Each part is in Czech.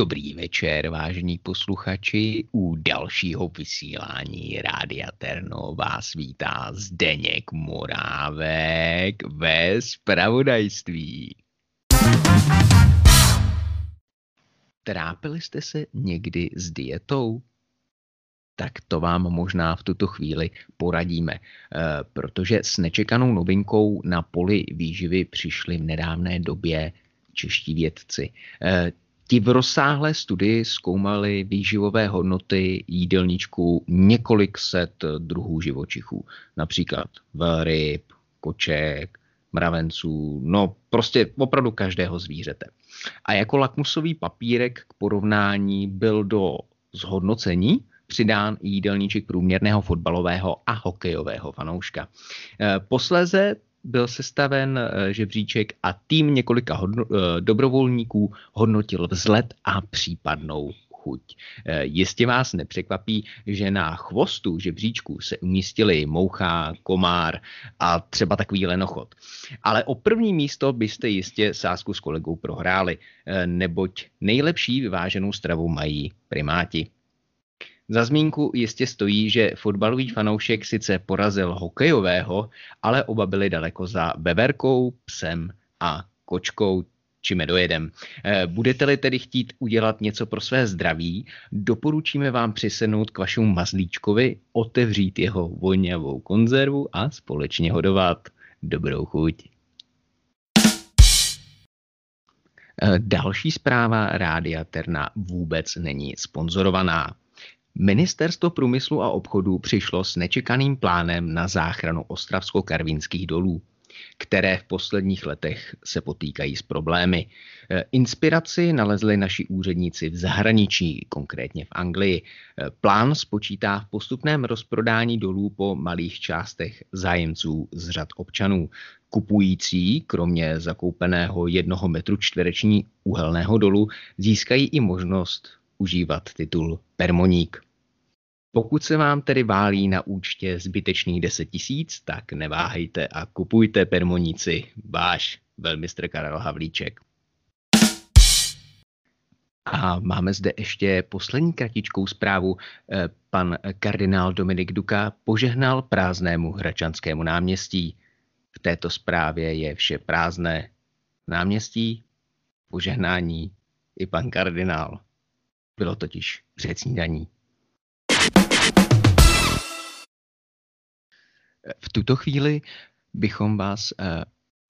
Dobrý večer, vážení posluchači. U dalšího vysílání Rádia Terno vás vítá Zdeněk Morávek ve spravodajství. Trápili jste se někdy s dietou? tak to vám možná v tuto chvíli poradíme, eh, protože s nečekanou novinkou na poli výživy přišli v nedávné době čeští vědci. Ti v rozsáhlé studii zkoumali výživové hodnoty jídelníčku několik set druhů živočichů, například velryb, koček, mravenců, no prostě opravdu každého zvířete. A jako lakmusový papírek k porovnání byl do zhodnocení přidán jídelníček průměrného fotbalového a hokejového fanouška. Eh, posléze byl sestaven eh, žebříček a tým několika hodno, eh, dobrovolníků hodnotil vzhled a případnou chuť. Jistě vás nepřekvapí, že na chvostu žebříčku se umístili moucha, komár a třeba takový lenochod. Ale o první místo byste jistě sásku s kolegou prohráli, neboť nejlepší vyváženou stravu mají primáti. Za zmínku jistě stojí, že fotbalový fanoušek sice porazil hokejového, ale oba byli daleko za beverkou, psem a kočkou či medojedem. Eh, budete-li tedy chtít udělat něco pro své zdraví, doporučíme vám přisenout k vašemu mazlíčkovi, otevřít jeho vonavou konzervu a společně hodovat. Dobrou chuť. Eh, další zpráva Rádia Terna vůbec není sponzorovaná. Ministerstvo průmyslu a obchodu přišlo s nečekaným plánem na záchranu ostravsko-karvinských dolů, které v posledních letech se potýkají s problémy. E, inspiraci nalezli naši úředníci v zahraničí, konkrétně v Anglii. E, plán spočítá v postupném rozprodání dolů po malých částech zájemců z řad občanů. Kupující, kromě zakoupeného jednoho metru čtvereční uhelného dolu, získají i možnost užívat titul Permoník. Pokud se vám tedy válí na účtě zbytečných 10 tisíc, tak neváhejte a kupujte permoníci. Váš velmistr Karel Havlíček. A máme zde ještě poslední kratičkou zprávu. Eh, pan kardinál Dominik Duka požehnal prázdnému Hračanskému náměstí. V této zprávě je vše prázdné. Náměstí, požehnání i pan kardinál. Bylo totiž před snídaní. V tuto chvíli bychom vás, eh,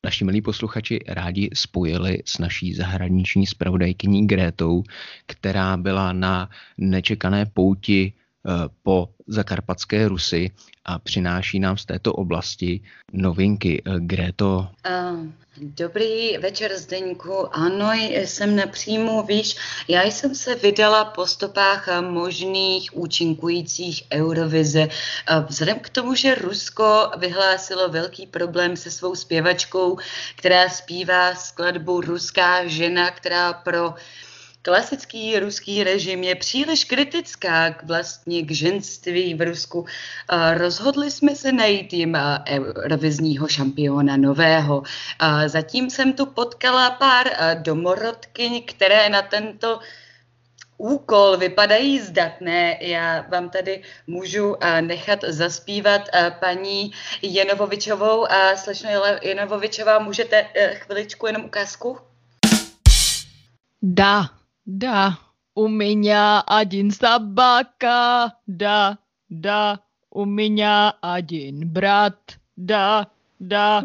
naši milí posluchači, rádi spojili s naší zahraniční spravodajkyní Grétou, která byla na nečekané pouti Eh, po zakarpatské Rusy a přináší nám z této oblasti novinky. Gréto. Dobrý večer, Zdeňku. Ano, jsem napřímo, víš, já jsem se vydala po stopách možných účinkujících Eurovize. Vzhledem k tomu, že Rusko vyhlásilo velký problém se svou zpěvačkou, která zpívá skladbu Ruská žena, která pro uh, klasický ruský režim je příliš kritická k vlastně k ženství v Rusku. Rozhodli jsme se najít jim revizního šampiona nového. Zatím jsem tu potkala pár domorodkyň, které na tento úkol vypadají zdatné. Já vám tady můžu nechat zaspívat paní Jenovovičovou a slečno Jenovovičová, můžete e, chviličku jenom ukázku? Da, Да, у меня один собака, да, да, у меня один брат, да, да.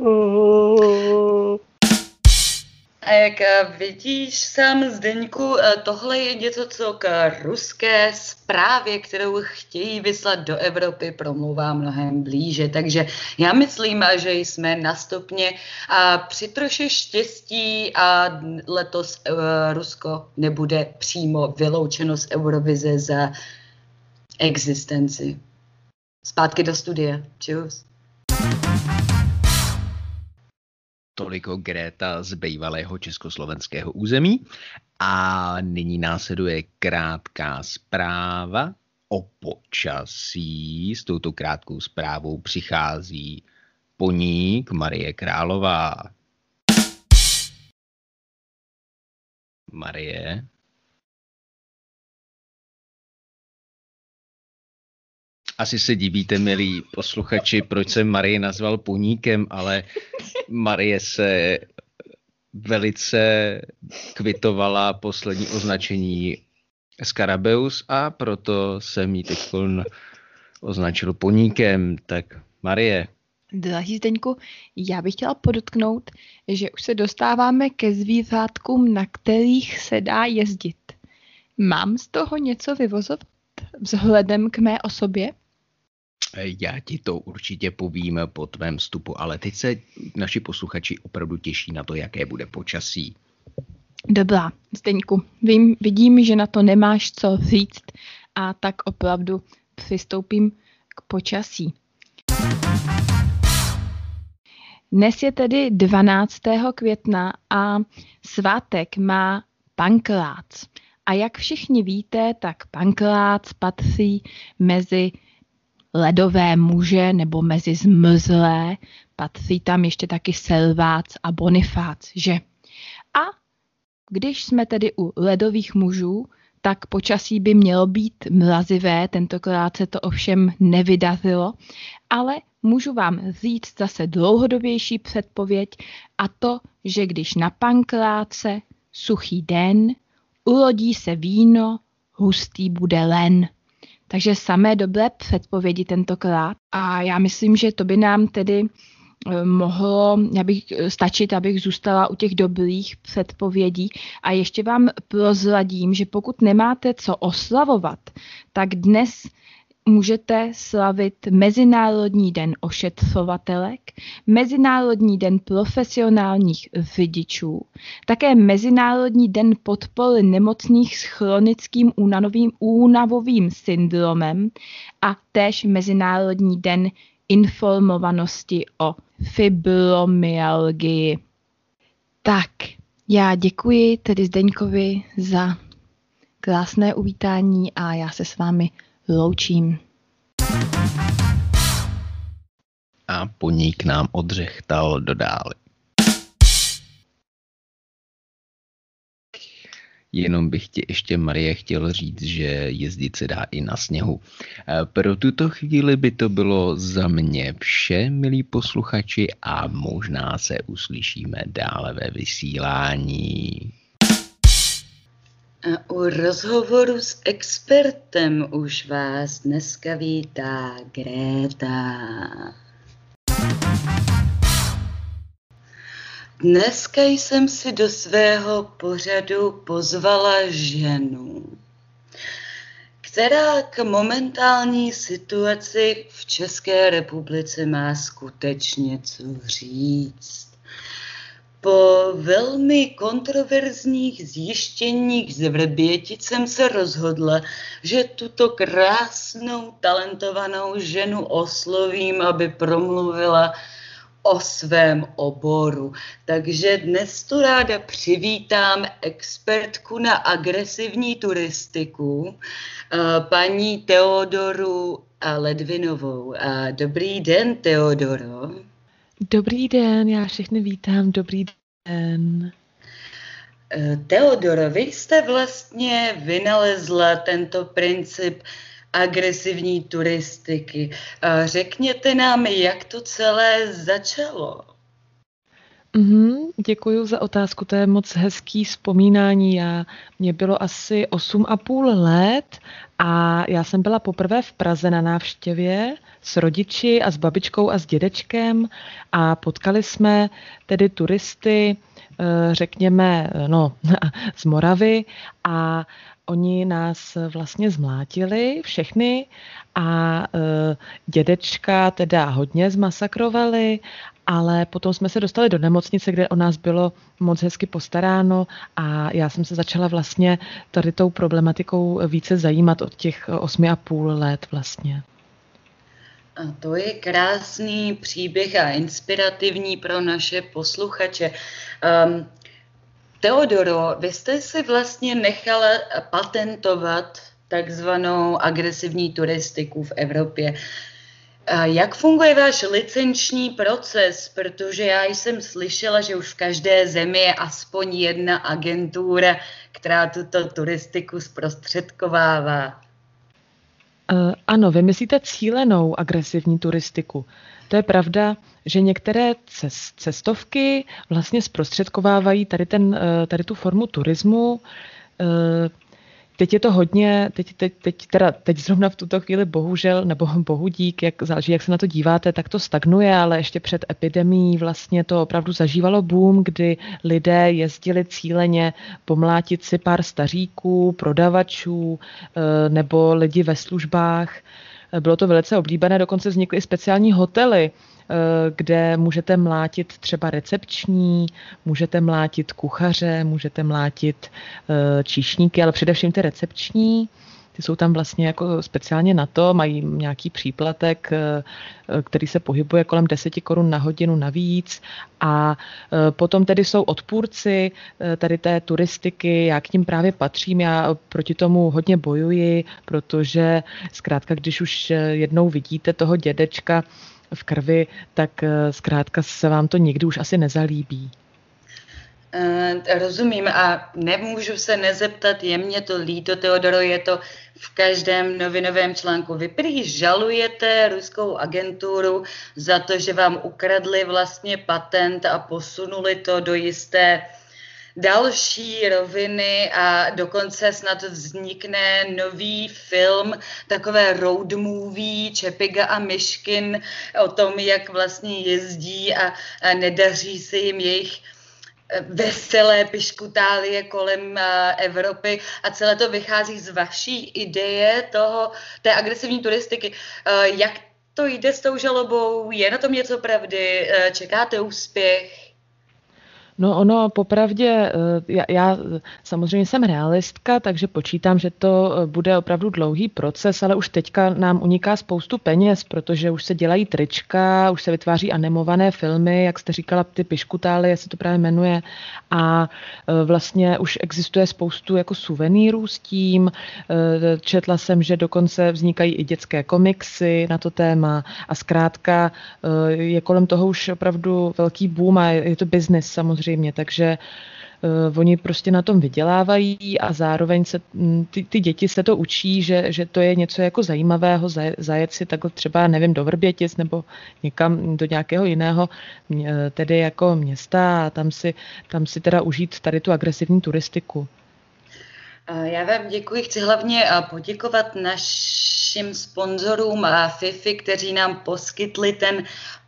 A jak eh, vidíš sám, Zdeňku, eh, tohle je něco, co k ruské zprávě, kterou chtějí vyslat do Evropy, promluvá mnohem blíže. Takže já myslím, že jsme na stopně a při troše štěstí a letos uh, Rusko nebude přímo vyloučeno z Eurovize za existenci. Zpátky do studia. Čus. Toliko Gréta z bývalého československého území. A nyní následuje krátká zpráva o počasí. S touto krátkou zprávou přichází poník Marie Králová. Marie. Asi se divíte, milí posluchači, proč jsem Marie nazval poníkem, ale Marie se velice kvitovala poslední označení Scarabeus a proto jsem ji teď označil poníkem. Tak Marie. Drahý Zdeňku, já bych chtěla podotknout, že už se dostáváme ke zvířátkům, na kterých se dá jezdit. Mám z toho něco vyvozovat vzhledem k mé osobě? Já ti to určitě povím po tvém vstupu, ale teď se naši posluchači opravdu těší na to, jaké bude počasí. Dobrá, Zdeňku, vím, vidím, že na to nemáš co říct a tak opravdu přistoupím k počasí. Dnes je tedy 12. května a svátek má Pankrác. A jak všichni víte, tak Pankrác patří mezi ledové muže nebo mezi zmrzlé, patří tam ještě taky Selvác a Bonifác, že? A když jsme tedy u ledových mužů, tak počasí by mělo být mrazivé, tentokrát se to ovšem nevydařilo, ale můžu vám říct zase dlouhodobější předpověď a to, že když na pankráce suchý den, urodí se víno, hustý bude len. Takže samé dobré předpovědi tentokrát. A já myslím, že to by nám tedy eh, mohlo já bych, eh, stačit, abych zůstala u těch dobrých předpovědí. A ještě vám prozradím, že pokud nemáte co oslavovat, tak dnes můžete slavit Mezinárodní den ošetřovatelek, Mezinárodní den profesionálních řidičů, také Mezinárodní den podpory nemocných s chronickým únavovým, únavovým syndromem a též Mezinárodní den informovanosti o fibromyalgii. Tak, já děkuji tedy Zdeňkovi za krásné uvítání a já se s vámi loučím. A po ní k nám odřechtal do dály. Jenom bych ti ještě, Marie, chtěl říct, že jezdit se dá i na sněhu. Pro tuto chvíli by to bylo za mě vše, milí posluchači, a možná se uslyšíme dále ve vysílání. A u rozhovoru s expertem už vás dneska vítá Greta. Dneska jsem si do svého pořadu pozvala ženu, která k momentální situaci v České republice má skutečně co říct. Po velmi kontroverzních zjištěních z Vrbětic jsem se rozhodla, že tuto krásnou, talentovanou ženu oslovím, aby promluvila o svém oboru. Takže dnes tu ráda přivítám expertku na agresivní turistiku, eh, paní Teodoru Ledvinovou. Dobrý den, Teodoro. Dobrý den, já všechny vítám, dobrý den. Eh, Teodoro, vy jste vlastně vynalezla tento princip agresivní turistiky. Eh, řekněte nám, jak to celé začalo. Mm-hmm, děkuji za otázku, to je moc hezký vzpomínání. Já, mě bylo asi 8,5 let a já jsem byla poprvé v Praze na návštěvě s rodiči a s babičkou a s dědečkem a potkali jsme tedy turisty, eh, řekněme, no, z Moravy a oni nás vlastně zmlátili všechny a e, dědečka teda hodně zmasakrovali, ale potom jsme se dostali do nemocnice, kde o nás bylo moc hezky postaráno a já jsem se začala vlastně tady tou problematikou více zajímat od těch osmi a půl let vlastně. A to je krásný příběh a inspirativní pro naše posluchače. Um, Teodoro, vy jste si vlastně nechala patentovat takzvanou agresivní turistiku v Evropě. Jak funguje váš licenční proces? Protože já jsem slyšela, že už v každé zemi je aspoň jedna agentura, která tuto turistiku zprostředkovává. Uh, ano, vymyslíte cílenou agresivní turistiku. To je pravda, že některé cestovky vlastně zprostředkovávají tady, ten, eh, tady tu formu turismu. Teď je to hodně, teď, teď, teď, teda, teď zrovna v tuto chvíli bohužel, nebo bohu dík, jak záleží, jak se na to díváte, tak to stagnuje, ale ještě před epidemí vlastně to opravdu zažívalo boom, kdy lidé jezdili cíleně pomlátit si pár staříků, prodavačů eh, nebo lidi ve službách. Bylo to velice oblíbené, dokonce vznikly i speciální hotely, eh, kde můžete mlátit třeba recepční, můžete mlátit kuchaře, můžete mlátit eh, číšníky, ale především ty recepční. Ty jsou tam vlastně jako speciálně na to, mají nějaký příplatek, eh, který se pohybuje kolem 10 korun na hodinu navíc. A potom tedy jsou odpůrci tady té turistiky, já k ním právě patřím, já proti tomu hodně bojuji, protože zkrátka, když už jednou vidíte toho dědečka v krvi, tak zkrátka se vám to nikdy už asi nezalíbí. Uh, rozumím a nemůžu se nezeptat, je mě to líto, Teodoro, je to v každém novinovém článku. Vy prý žalujete ruskou agenturu za to, že vám ukradli vlastně patent a posunuli to do jisté další roviny a dokonce snad vznikne nový film, takové road movie Čepiga a Myškin o tom, jak vlastně jezdí a, a nedaří se jim jejich veselé piškutálie kolem eh, Evropy a celé to vychází z vaší ideje toho, té agresivní turistiky. Eh, jak to jde s tou žalobou? Je na tom něco pravdy? Eh, čekáte úspěch? No ono popravdě, eh, já, já samozřejmě jsem realistka, takže počítám, že to eh, bude opravdu dlouhý proces, ale už teďka nám uniká spoustu peněz, protože už se dělají trička, už se vytváří animované filmy, jak jste říkala, ty piškutály, jak se to právě jmenuje, a eh, vlastně už existuje spoustu jako suvenýrů s tím. Četla jsem, že dokonce vznikají i dětské komiksy na to téma. A zkrátka je kolem toho už opravdu velký boom a je to biznis samozřejmě samozřejmě, takže uh, oni prostě na tom vydělávají a zároveň se mm, ty, ty děti se to učí, že, že to je něco jako zajímavého, zajet si takhle třeba, nevím, do Vrbětic nebo někam do nějakého jiného, tedy jako města a tam si, tam si teda užít tady tu agresivní turistiku. Já vám děkuji. Chci hlavně poděkovat našim sponzorům a FIFI, kteří nám poskytli ten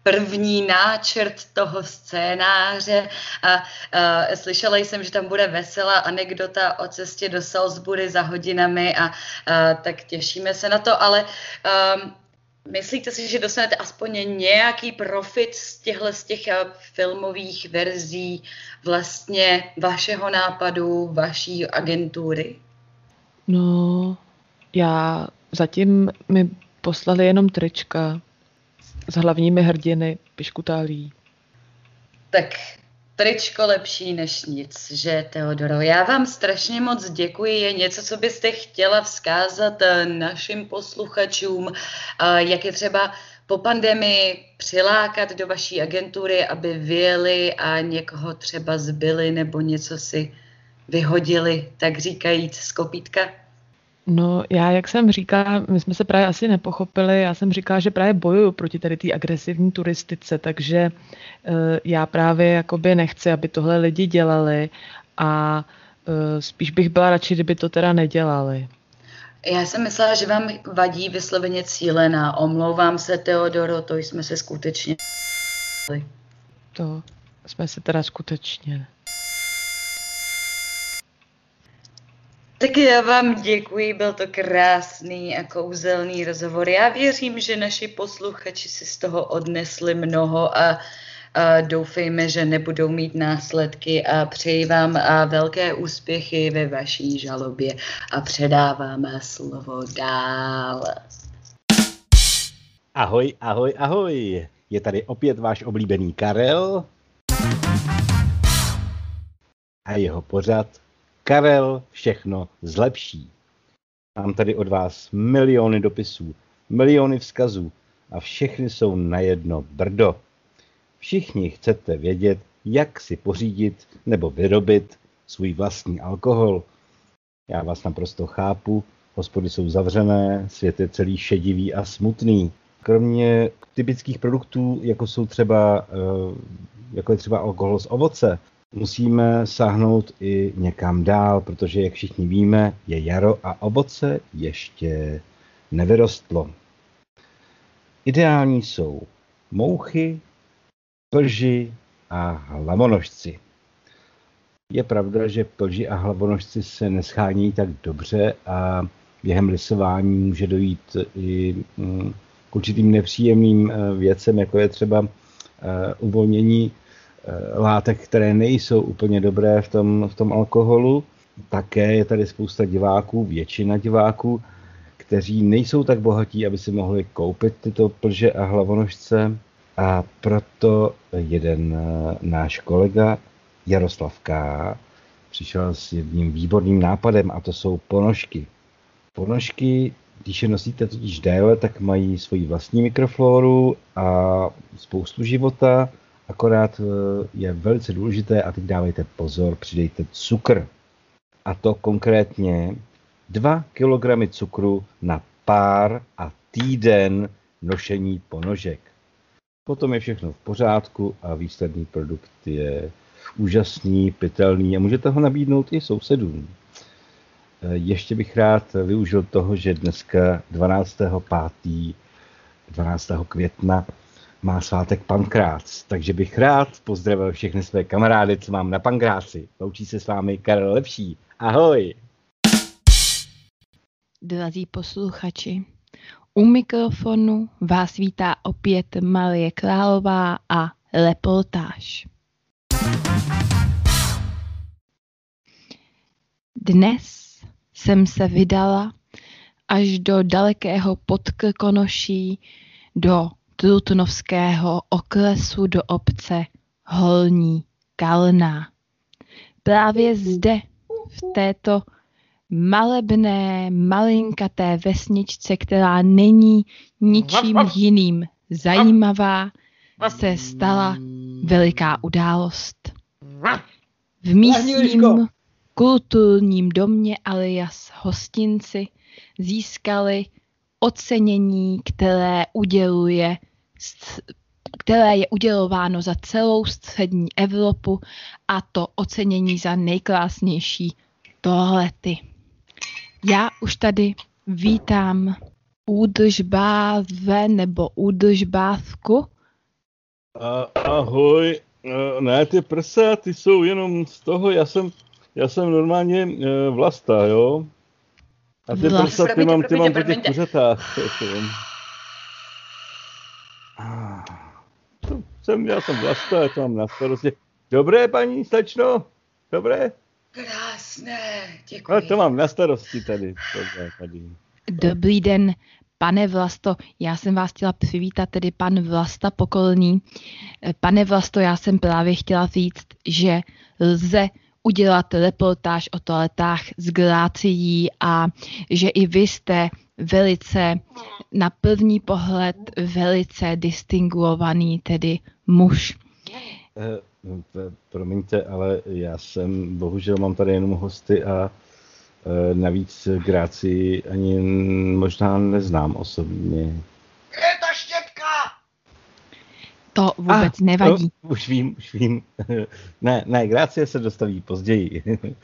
první náčrt toho scénáře a, a slyšela jsem, že tam bude veselá anekdota o cestě do Salisbury za hodinami a, a tak těšíme se na to, ale um, Myslíte si, že dostanete aspoň nějaký profit z těchto z těch filmových verzí vlastně vašeho nápadu, vaší agentury? No, já zatím mi poslali jenom trička s hlavními hrdiny Piškutálí. Tak tričko lepší než nic, že Teodoro? Já vám strašně moc děkuji. Je něco, co byste chtěla vzkázat eh, našim posluchačům, jak je třeba po pandemii přilákat do vaší agentury, aby vyjeli a někoho třeba zbyli nebo něco si vyhodili, tak říkajíc z kopítka? No já, jak jsem říká, my jsme se právě asi nepochopili, já jsem říkala, že právě bojuju proti tady té agresivní turistice, takže uh, já právě jakoby nechci, aby tohle lidi dělali a uh, spíš bych byla radši, kdyby to teda nedělali. Já jsem myslela, že vám vadí vysloveně cílená. Omlouvám se, Teodoro, to jsme se skutečně... To jsme se teda skutečně... Tak já vám děkuji, byl to krásný a kouzelný rozhovor. Já věřím, že naši posluchači si z toho odnesli mnoho a, a doufejme, že nebudou mít následky a přeji vám a velké úspěchy ve vaší žalobě a předávám slovo dál. Ahoj, ahoj, ahoj. Je tady opět váš oblíbený Karel a jeho pořad Karel všechno zlepší. Mám tady od vás miliony dopisů, miliony vzkazů a všechny jsou na jedno brdo. Všichni chcete vědět, jak si pořídit nebo vyrobit svůj vlastní alkohol. Já vás naprosto chápu hospody jsou zavřené, svět je celý šedivý a smutný. Kromě typických produktů, jako jsou třeba, eh, jako je třeba alkohol z ovoce, musíme sáhnout i někam dál, protože, jak všichni víme, je jaro a ovoce ještě nevyrostlo. Ideální jsou mouchy, plži a hlavonožci. Je pravda, že plži a hlavonožci se neschání tak dobře a během lisování může dojít i mm, k určitým nepříjemným eh, věcem, jako je třeba eh, uvolnění látek, které nejsou úplně dobré v tom, v tom alkoholu. Také je tady spousta diváků, většina diváků, kteří nejsou tak bohatí, aby si mohli koupit tyto plže a hlavonožce. A proto jeden náš kolega Jaroslav K. přišel s jedním výborným nápadem a to jsou ponožky. Ponožky, když je nosíte totiž déle, tak mají svoji vlastní mikrofloru a spoustu života, akorát eh, je velice důležité, a teď dávejte pozor, přidejte cukr. A to konkrétně 2 kg cukru na pár a týden nošení ponožek. Potom je všechno v pořádku a výsledný produkt je úžasný, pitelný a můžete ho nabídnout i sousedům. Eh, ještě bych rád využil toho, že dneska 12. 12. května má svátek Pankrác, takže bych rád pozdravil všechny své kamarády, co mám na Pankráci. Loučí se s vámi Karel Lepší. Ahoj! Drazí posluchači, u mikrofonu vás vítá opět Marie Králová a reportáž. Dnes jsem se vydala až do dalekého podkrkonoší, do Trutnovského okresu do obce Holní Kalná. Právě zde, v této malebné, malinkaté vesničce, která není ničím jiným zajímavá, se stala veliká událost. V místním kulturním domě alias hostinci získali ocenění, které uděluje které je udělováno za celou střední Evropu a to ocenění za nejkrásnější toalety. Já už tady vítám údržbáve nebo údržbávku. ahoj, ne, ty prsa, ty jsou jenom z toho, já jsem já jsem normálně uh, vlasta, jo? A ty prsa, ty mám, ty mám po těch kuřatách. Jsem, já jsem vlasta, já to mám na starosti. Dobré, paní slečno? Dobré? Krásné, děkuji. No, to mám na starosti tady. Tady. Dobrý den, pane Vlasto. Já jsem vás chtěla přivítat, tedy pan Vlasta Pokolný. Pane Vlasto, já jsem právě chtěla říct, že lze udělat reportáž o toaletách s Grácií a že i vy jste velice na první pohled velice distinguovaný tedy muž. Eh, promiňte, ale já jsem, bohužel mám tady jenom hosty a eh, navíc Grácii ani možná neznám osobně. To vůbec ah, nevadí. No, už vím, už vím. ne, ne, Grácie se dostaví později.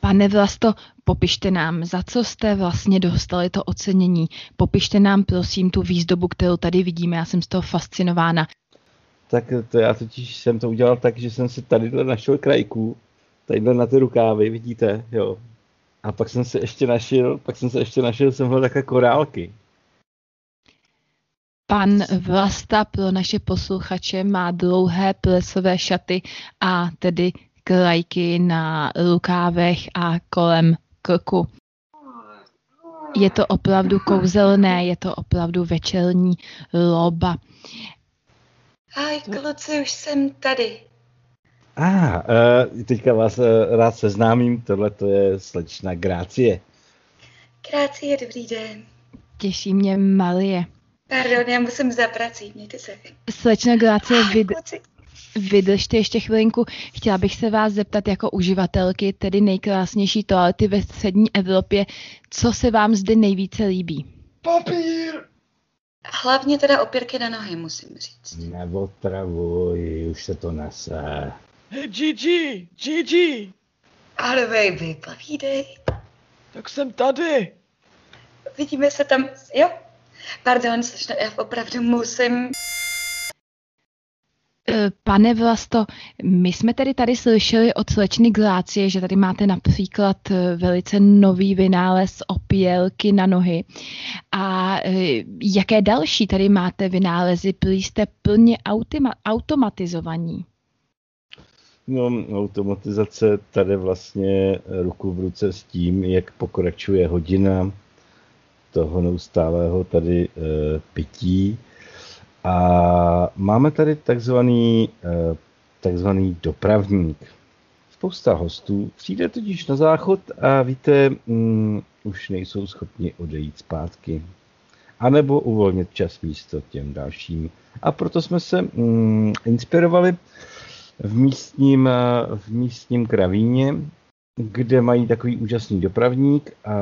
Pane Vlasto, popište nám, za co jste vlastně dostali to ocenění. Popište nám prosím tu výzdobu, kterou tady vidíme, já jsem z toho fascinována. Tak to já totiž jsem to udělal tak, že jsem si tady našel krajku, tadyhle na ty rukávy, vidíte, jo. A pak jsem se ještě našel, pak jsem se ještě našel, jsem hledal takové korálky. Pan Vlasta pro naše posluchače má dlouhé plesové šaty a tedy krajky na rukávech a kolem krku. Je to opravdu kouzelné, je to opravdu večerní loba. Aj, kluci, už jsem tady. A, ah, uh, teďka vás uh, rád seznámím, tohle to je slečna Grácie. Grácie, dobrý den. Těší mě Malie. Pardon, já musím za prací, mějte se. Slečna Grácie, vy... vydržte ještě chvilinku. Chtěla bych se vás zeptat jako uživatelky, tedy nejkrásnější toalety ve střední Evropě, co se vám zde nejvíce líbí? Papír! Hlavně teda opěrky na nohy, musím říct. Neotravuj, už se to nese. Gigi, Gigi! Ale baby, povídej. Tak jsem tady. Vidíme se tam, jo? Pardon, já opravdu musím... Eh, pane Vlasto, my jsme tedy tady slyšeli od slečny Glácie, že tady máte například eh, velice nový vynález opělky na nohy. A eh, jaké další tady máte vynálezy? Byli jste plně autima- automatizovaní? No, automatizace tady vlastně ruku v ruce s tím, jak pokračuje hodina toho neustálého tady e, pití. A máme tady takzvaný, e, takzvaný dopravník. Spousta hostů přijde totiž na záchod a víte, mm, už nejsou schopni odejít zpátky. A nebo uvolnit čas místo těm dalším. A proto jsme se mm, inspirovali v místním, v místním kravíně, kde mají takový úžasný dopravník a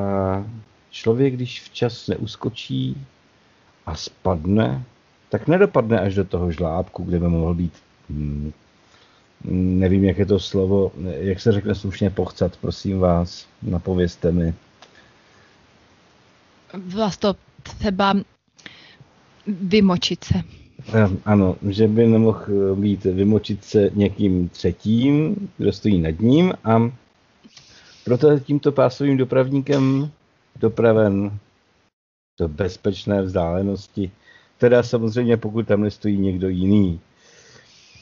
člověk, když včas neuskočí a spadne, tak nedopadne až do toho žlábku, kde by mohl být, hmm, nevím, jak je to slovo, jak se řekne slušně pochcat, prosím vás, napovězte mi. Vlastně třeba vymočit se. Ano, že by nemohl být vymočit se někým třetím, kdo stojí nad ním a proto tímto pásovým dopravníkem dopraven do bezpečné vzdálenosti. Teda samozřejmě, pokud tam nestojí někdo jiný.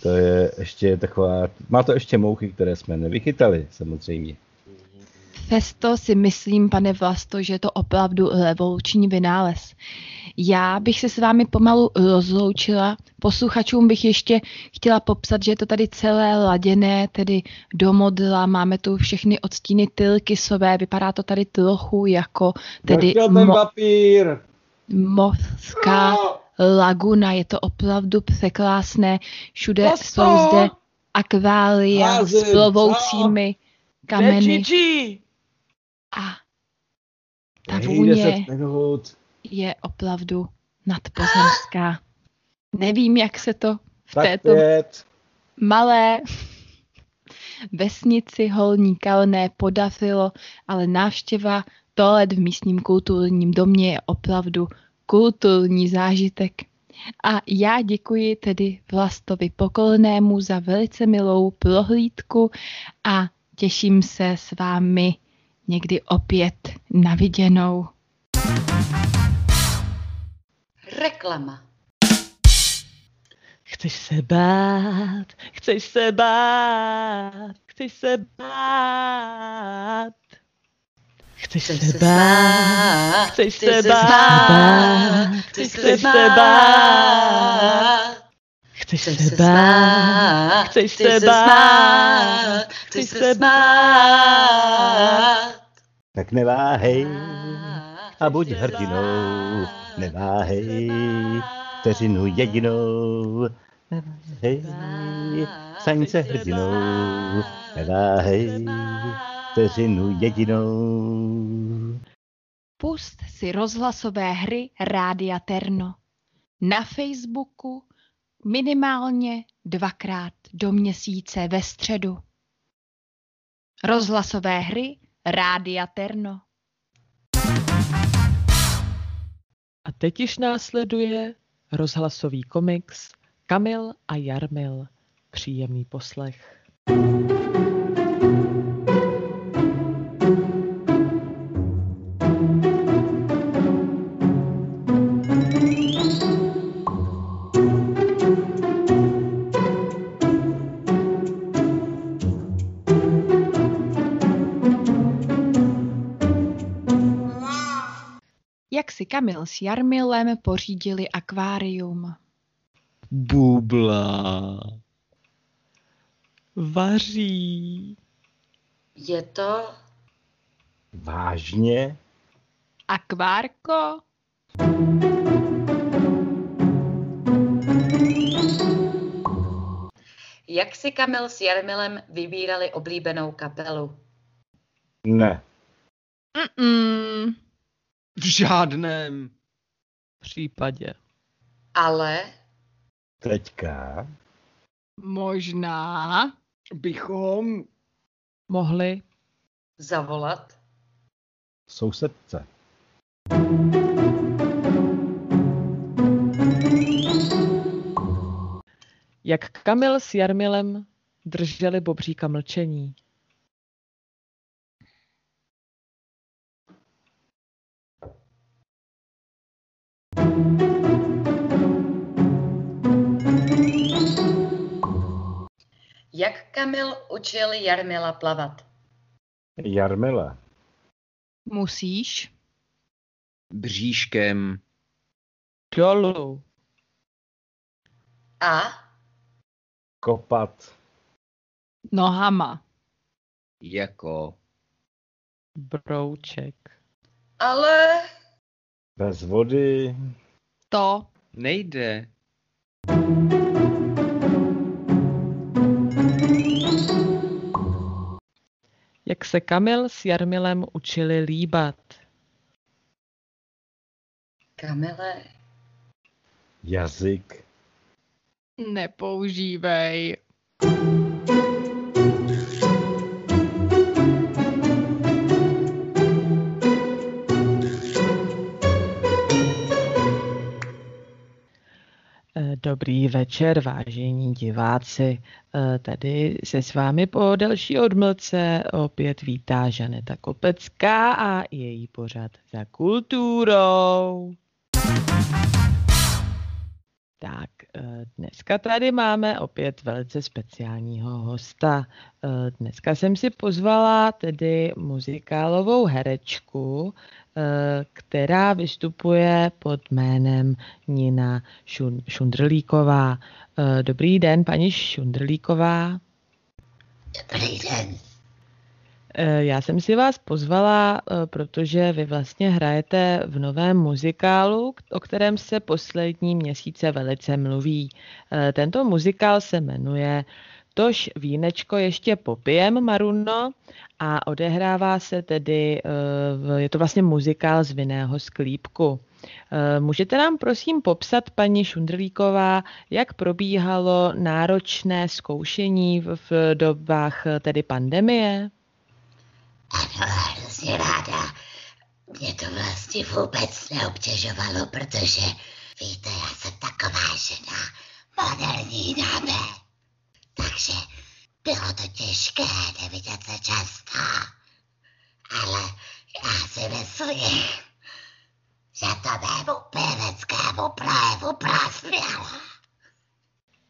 To je ještě taková, má to ještě mouchy, které jsme nevychytali, samozřejmě. Přesto si myslím, pane Vlasto, že je to opravdu revoluční vynález. Já bych se s vámi pomalu rozloučila. Posluchačům bych ještě chtěla popsat, že je to tady celé laděné, tedy do modla. Máme tu všechny odstíny tylkysové. Vypadá to tady trochu jako tedy mo- papír. mořská laguna. Je to opravdu překrásné. Všude Vlasto! jsou zde akvália s plovoucími kameny. A ta vůně je opravdu nadpozemská. Nevím, jak se to v tak této pět. malé vesnici Holní Kalné podařilo, ale návštěva toalet v místním kulturním domě je opravdu kulturní zážitek. A já děkuji tedy Vlastovi Pokolnému za velice milou prohlídku a těším se s vámi někdy opět naviděnou. Reklama. Chceš se bát, chceš se bát, chceš se bát. Chceš se bát, chceš se bát, chceš se bát. Chceš se bát, chceš se bát, chceš se bát. Tak neváhej a buď hrdinou, neváhej, vteřinu jedinou, neváhej, staň se hrdinou, neváhej, vteřinu jedinou. Pust si rozhlasové hry Rádia Terno. Na Facebooku minimálně dvakrát do měsíce ve středu. Rozhlasové hry Rádia Terno. A teď již následuje rozhlasový komiks Kamil a Jarmil. Příjemný poslech. si Kamil s Jarmilem pořídili akvárium. Bubla. Vaří. Je to... Vážně? Akvárko? Jak si Kamil s Jarmilem vybírali oblíbenou kapelu? Ne. Mm-mm. V žádném případě. Ale Teďka. Možná. bychom Mohli zavolat Sousedce. Jak Kamil s Jarmilem drželi Bobříka mlčení. Jak Kamil učil Jarmila plavat? Jarmila. Musíš. bříškem Dolů. A Kopat. Nohama. jako Brouček. ale Bez vody. To. nejde. Jak se Kamil s Jarmilem učili líbat. Kamile, Jazyk. Nepoužívej. Eh, Dobrý večer, vážení diváci. Eh, Tady se s vámi po delší odmlce opět vítá Žaneta Kopecká a její pořad za kulturou. Tak, dneska tady máme opět velice speciálního hosta. Eh, Dneska jsem si pozvala tedy muzikálovou herečku, eh, která vystupuje pod jménem Nina Šun- Šundrlíková. Eh, Dobrý den, paní Šundrlíková. dobrý den. Eh, Já jsem si vás pozvala, eh, protože vy vlastně hrajete v novém muzikálu, o kterém se poslední měsíce velice mluví. Eh, Tento muzikál se jmenuje Tož vínečko ještě popijem, Maruno, a odehrává se tedy, je to vlastně muzikál z vinného sklípku. Můžete nám prosím popsat, paní Šundrlíková, jak probíhalo náročné zkoušení v, dobách tedy pandemie? Ano, hrozně ráda. Mě to vlastně vůbec neobtěžovalo, protože víte, já jsem taková žena moderní dáme. Takže bylo to těžké nevidět se často. Ale já si myslím, že to mému pěveckému projevu prospělo.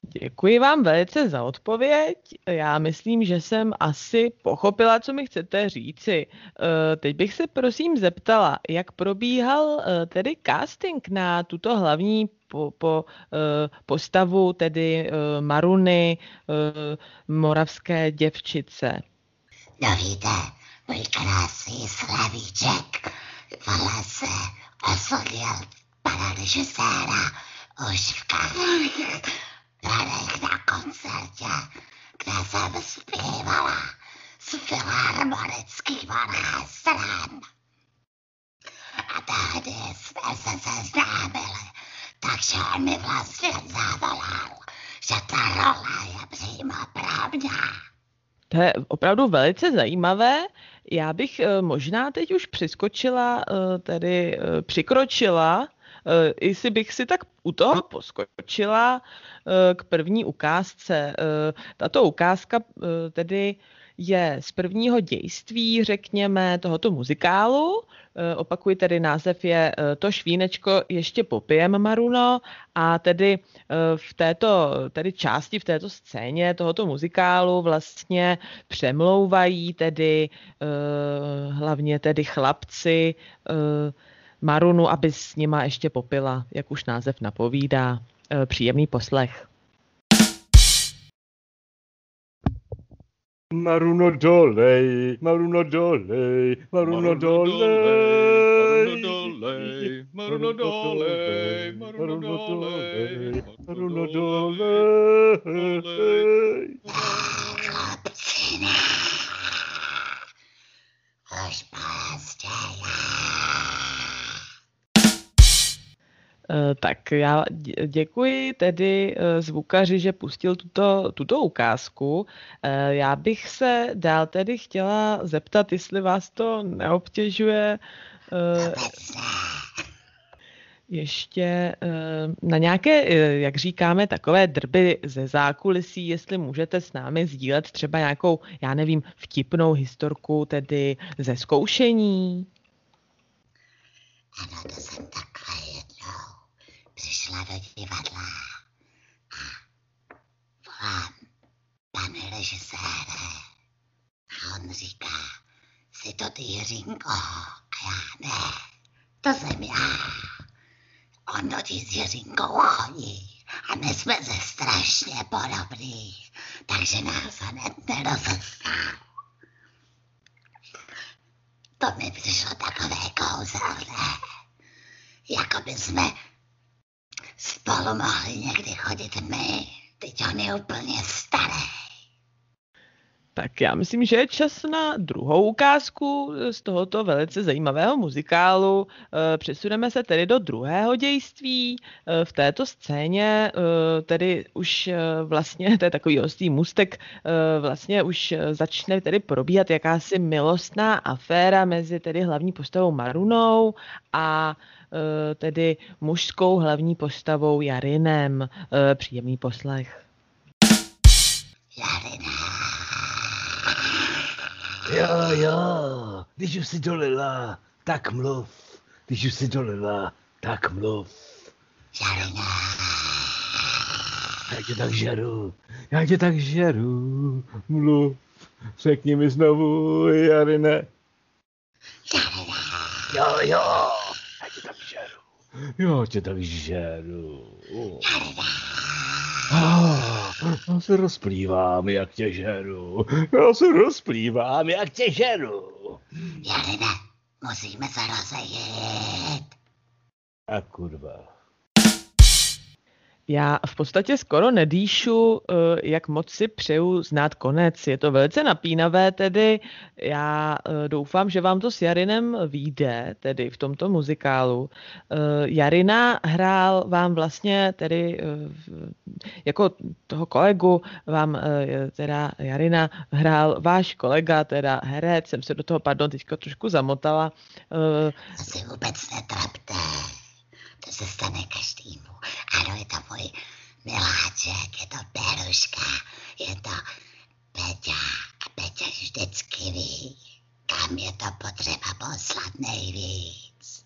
Děkuji vám velice za odpověď. Já myslím, že jsem asi pochopila, co mi chcete říci. Eh, Teď bych se prosím zeptala, jak probíhal eh, tedy casting na tuto hlavní po, po, eh, postavu, tedy Maruny, eh, moravské děvčice. No víte, můj krásný slavíček vole se oslovil pana režiséra už v Hradech na koncertě, kde jsem zpívala s filharmonickým orchestrem. A tehdy jsme se seznámili, takže on mi vlastně zavolal, že ta role je přímo mě. To je opravdu velice zajímavé. Já bych eh, možná teď už přiskočila, eh, tedy eh, přikročila, jestli bych si tak u toho poskočila eh, k první ukázce. Eh, Tato ukázka eh, tedy je z prvního dějství, řekněme, tohoto muzikálu. Eh, Opakuji tedy, název je eh, To švínečko ještě popijem, Maruno. A tedy eh, v této tedy části, v této scéně tohoto muzikálu vlastně přemlouvají tedy eh, hlavně tedy chlapci eh, Marunu, aby s nima ještě popila, jak už název napovídá. Eh, Příjemný poslech. Maruno dolej, Maruno dolej, Maruno dolej. dolej, Maruno dolej, Maruno dolej, Maruno dolej. Už prostě tak já děkuji tedy eh, zvukaři, že pustil tuto, tuto ukázku. Eh, já bych se dál tedy chtěla zeptat, jestli vás to neobtěžuje ještě na nějaké, jak říkáme, takové drby ze zákulisí, jestli můžete s námi sdílet třeba nějakou, já nevím, vtipnou historku, tedy ze zkoušení. Ano, to jsem takhle přišla do divadla a volám, pane režisére. A on říká, si to ty Jiřinko? A já ne, to jsem já. On totiž s Jiřinkou chodí a my jsme se strašně podobný, takže nás hned nerozestal. To mi přišlo takové kouzelné, jako by jsme Spolu mohli někdy chodit my, teď on je úplně starý. Tak já myslím, že je čas na druhou ukázku z tohoto velice zajímavého muzikálu. Eh, přesuneme se tedy do druhého dějství. Eh, v této scéně eh, tedy už vlastně, to je takový ostý mustek, vlastně už začne tedy probíhat jakási milostná aféra mezi tedy hlavní postavou Marunou a Eh, tedy mužskou hlavní postavou Jarinem. Eh, příjemný poslech. Jarina. Jo, jo, když už si dolila, tak mluv. Když už si dolila, tak mluv. Jarina. Já tě tak žeru, já tě tak žeru, mluv. Řekni mi znovu, Jarine. Jarina. Jo, jo. Já tě tak žeru. Ah, já se rozplývám, jak tě žeru. Já se rozplývám, jak tě žeru. Jarine, musíme se rozejít. A kurva. Já v podstatě skoro nedýšu, eh, jak moc si přeju znát konec. Je to velice napínavé, tedy já eh, doufám, že vám to s Jarinem vyjde, tedy v tomto muzikálu. Eh, Jarina hrál vám vlastně tedy jako toho kolegu, vám teda Jarina hrál váš kolega, teda herec, jsem se do toho, pardon, teďka trošku zamotala. Si vůbec netrapte. To se stane každému. Ano, je to můj miláček, je to Beruška, je to Peťa. A Peťa vždycky ví, kam je to potřeba poslat nejvíc.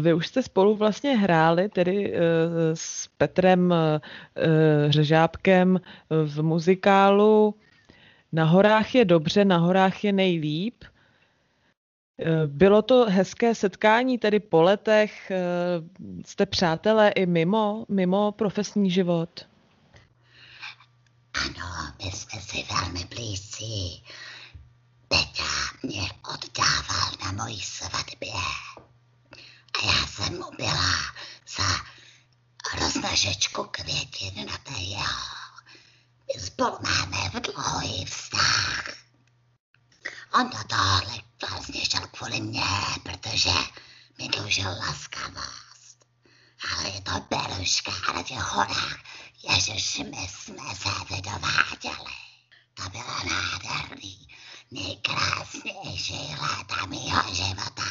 Vy už jste spolu vlastně hráli tedy s Petrem Řežábkem v muzikálu Na horách je dobře, na horách je nejlíp. Eh, bylo to hezké setkání, tedy po letech. Eh, jste přátelé i mimo, mimo profesní život? Ano, my jsme si velmi blízcí. Peťa mě oddával na mojí svatbě. A já jsem mu byla za rozmažečku květin na té jeho. My spolu máme dlouhý vztah. On do tohle vlastně šel kvůli mně, protože mi dlužil laskavost. Ale je to Beruška na těch horách. Ježiš, my jsme se vydováděli. To bylo nádherný, nejkrásnější léta mýho života.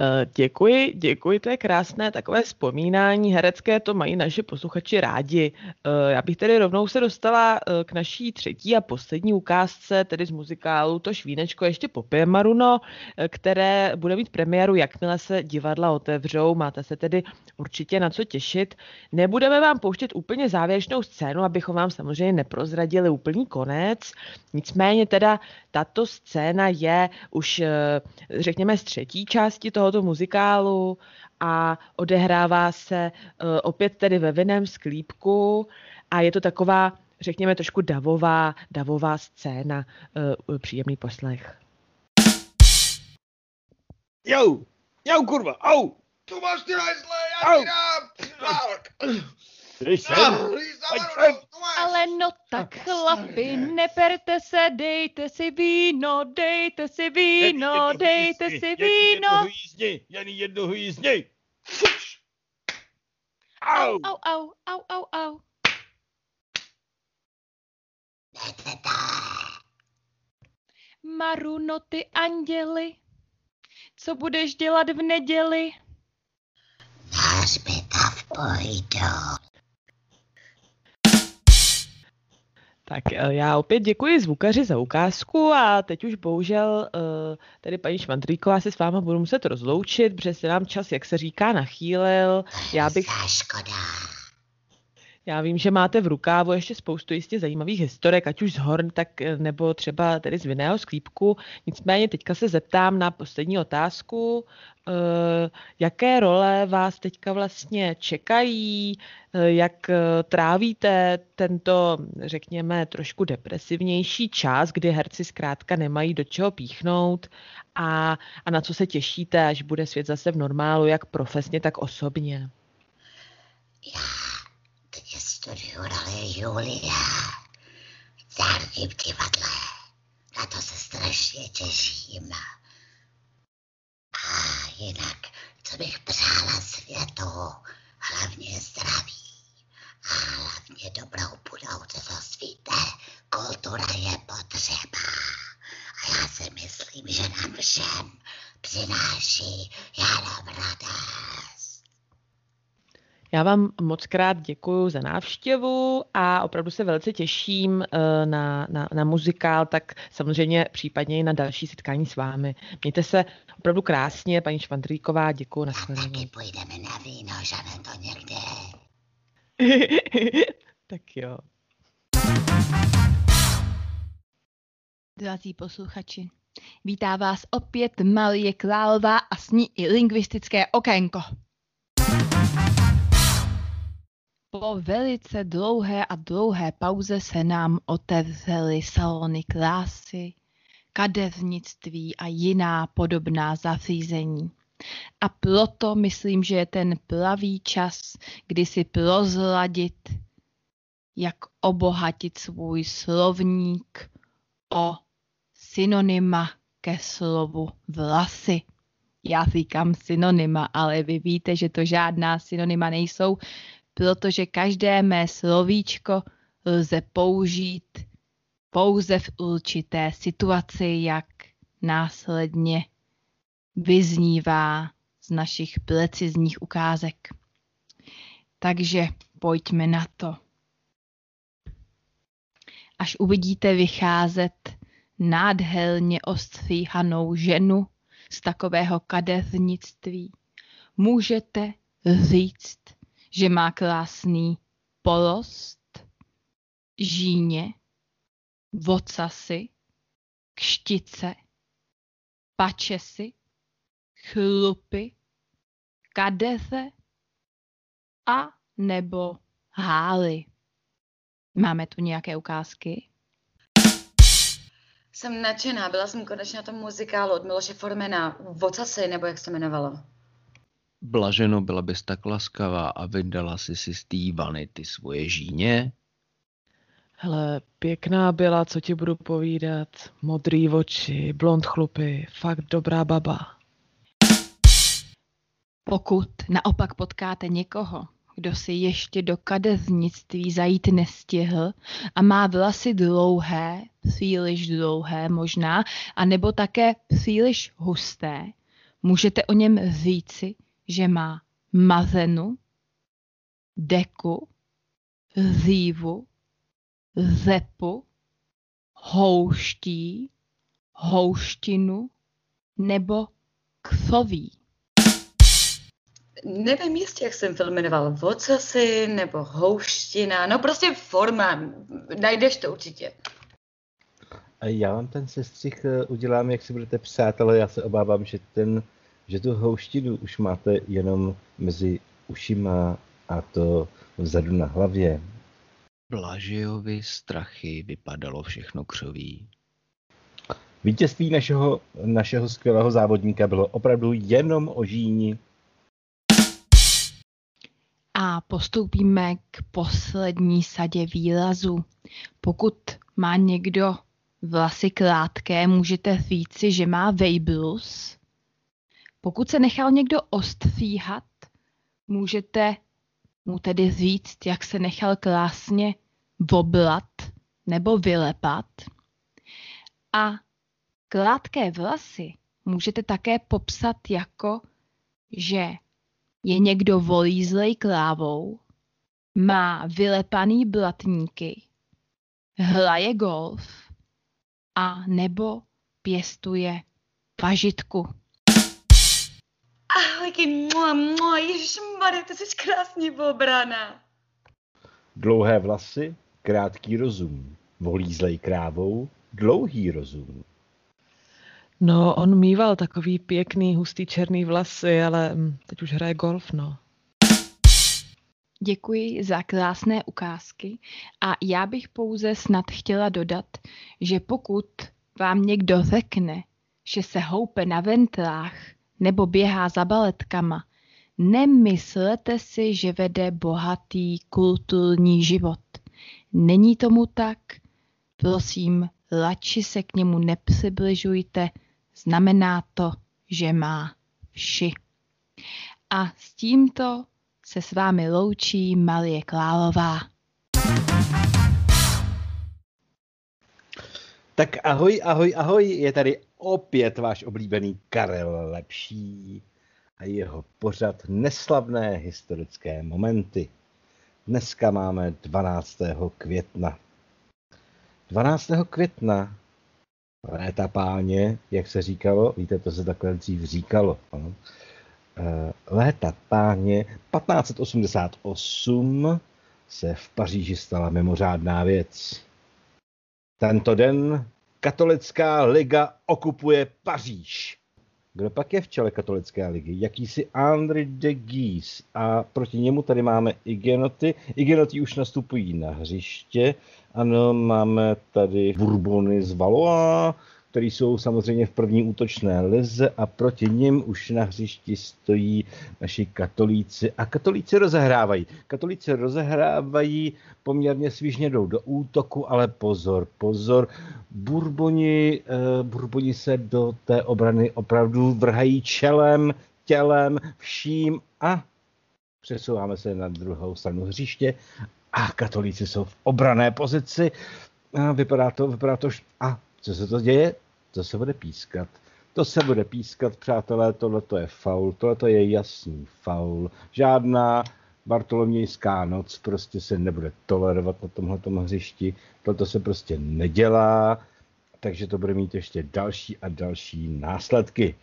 Eh, děkuji, děkuji, to je krásné takové vzpomínání herecké, to mají naši posluchači rádi. Eh, já bych tedy rovnou se dostala eh, k naší třetí a poslední ukázce, tedy z muzikálu To švínečko ještě popije Maruno, které bude mít premiéru, jakmile se divadla otevřou. Máte se tedy určitě na co těšit. Nebudeme vám pouštět úplně závěrečnou scénu, abychom vám samozřejmě neprozradili úplný konec. Nicméně teda tato scéna je už, řekněme, z třetí části toho tohoto muzikálu a odehrává se uh, opět tedy ve vinném sklípku a je to taková, řekněme, trošku davová, davová scéna, uh, příjemný poslech. Jau, jau, kurva, au! Tu máš ty hajzle, já ti dám! Jdeš sem, pojď sem. Ale no tak chlapi, neperte se, dejte si víno, dejte si víno, dejte si víno. Jen jednoho jízdni. Au! Au, au, au, au, au. Maruno, ty anděli, co budeš dělat v neděli? Na hřbitov Tak eh, já opět děkuji zvukaři za ukázku a teď už bohužel eh, tady paní Švandrýková se s váma budu muset rozloučit, protože se nám čas, jak se říká, nachýlil. Já bych... Za škoda. Já vím, že máte v rukávu ještě spoustu jistě zajímavých historek, ať už z Horn, tak eh, nebo třeba tedy z vinného sklípku. Nicméně teďka se zeptám na poslední otázku. Eh, Jaké role vás teďka vlastně čekají? Eh, Jak trávíte tento, řekněme, trošku depresivnější čas, kdy herci zkrátka nemají do čeho píchnout a, a na co se těšíte, až bude svět zase v normálu, jak profesně, tak osobně? Já teď studuju roli Julia. v divadle. Na to se strašně těším. A jinak, co bych přála světu, hlavně zdraví. A hlavně dobrou budoucnost. Víte, kultura je potřeba. A já si myslím, že nám všem přináší jenom radost. Já vám moc krát děkuji za návštěvu a opravdu se velice těším eh, na, na, na muzikál, tak samozřejmě případně i na další setkání s vámi. Mějte se opravdu krásně, paní Švandrýková, děkuji, A taky nashledanou. půjdeme na víno, že to někde. tak jo. Drazí posluchači, vítá vás opět Marie Králová a s ní i lingvistické okénko. Po velice dlouhé a dlouhé pauze se nám otevřely salony krásy, kadeřnictví a jiná podobná zařízení. A proto myslím, že je ten pravý čas, kdy si prozradit, jak obohatit svůj slovník o synonyma ke slovu vlasy. Já říkám synonyma, ale vy víte, že to žádná synonyma nejsou, protože každé mé slovíčko lze použít pouze v určité situaci, jak následně vyznívá z našich precizních ukázek. Takže pojďme na to. Až uvidíte vycházet nádherně ostříhanou ženu z takového kadeřnictví, můžete říct, že má krásný porost, žíně, vocasy, kštice, pačesy, chlupy, kadeře a nebo hály. Máme tu nějaké ukázky? Jsem nadšená, byla jsem konečně na tom muzikálu od Miloše Formena, Vocasy, nebo jak se jmenovalo. Blaženo, byla bys tak laskavá a vydala si si z té vany ty svoje žíně? Hele, pěkná byla, co ti budu povídat. Modrý oči, blond chlupy, fakt dobrá baba. Pokud naopak potkáte někoho, kdo si ještě do kadeřnictví zajít nestihl a má vlasy dlouhé, příliš dlouhé možná, anebo také příliš husté, můžete o něm říci, že má mazenu, deku, řívu, zepu, houští, houštinu nebo ksoví. Nevím jistě, jak jsem film jmenoval, Vocasy nebo Houština, no prostě forma, najdeš to určitě. A já vám ten sestřih eh, udělám, jak si budete psát, ale já se obávám, že, ten, že tu houštinu už máte jenom mezi ušima a to vzadu na hlavě. Blažiovi strachy vypadalo všechno křoví. Vítězství našeho, našeho skvělého závodníka bylo opravdu jenom o žíni. A postoupíme k poslední sadě výrazu. Pokud má někdo vlasy krátké, můžete říci, že má vejbrus. Pokud se nechal někdo ostříhat, můžete mu tedy říct, jak se nechal krásně voblat nebo vylepat. A krátké vlasy můžete také popsat jako, že je někdo volízlej krávou, má vylepaný blatníky, hraje golf a nebo pěstuje pažitku. Ahojky, mua, mua, ježišmarja, ty jsi krásně pobraná. Dlouhé vlasy, krátký rozum. Volízlej krávou, dlouhý rozum. No, on mýval takový pěkný, hustý černý vlasy, ale hm, teď už hraje golf, no. Děkuji za krásné ukázky a já bych pouze snad chtěla dodat, že pokud vám někdo řekne, že se houpe na ventrách nebo běhá za baletkama, nemyslete si, že vede bohatý kulturní život. Není tomu tak? Prosím, radši se k němu nepřibližujte, znamená to, že má vši. A s tímto se s vámi loučí Marie Klálová. Tak ahoj, ahoj, ahoj, je tady opět váš oblíbený Karel Lepší a jeho pořad neslavné historické momenty. Dneska máme 12. května. 12. května, léta páně, jak se říkalo, víte, to se takhle dřív říkalo. No? Léta páně 1588 se v Paříži stala mimořádná věc. Tento den katolická liga okupuje Paříž. Kdo pak je v čele katolické ligy? Jakýsi André de Guise. A proti němu tady máme Igenoty. Igenoty už nastupují na hřiště. Ano, máme tady Bourbony z Valois, který jsou samozřejmě v první útočné lize a proti nim už na hřišti stojí naši katolíci a katolíci rozehrávají. Katolíci rozehrávají, poměrně svížně jdou do útoku, ale pozor, pozor, Burboni, uh, Burboni se do té obrany opravdu vrhají čelem, tělem, vším a přesouváme se na druhou stranu hřiště a katolíci jsou v obrané pozici. A vypadá to, vypadá to, a co se to děje? To se bude pískat. To se bude pískat, přátelé, tohle to je faul, tohle to je jasný faul. Žádná Bartolomějská noc prostě se nebude tolerovat na tomhle hřišti. Toto se prostě nedělá, takže to bude mít ještě další a další následky.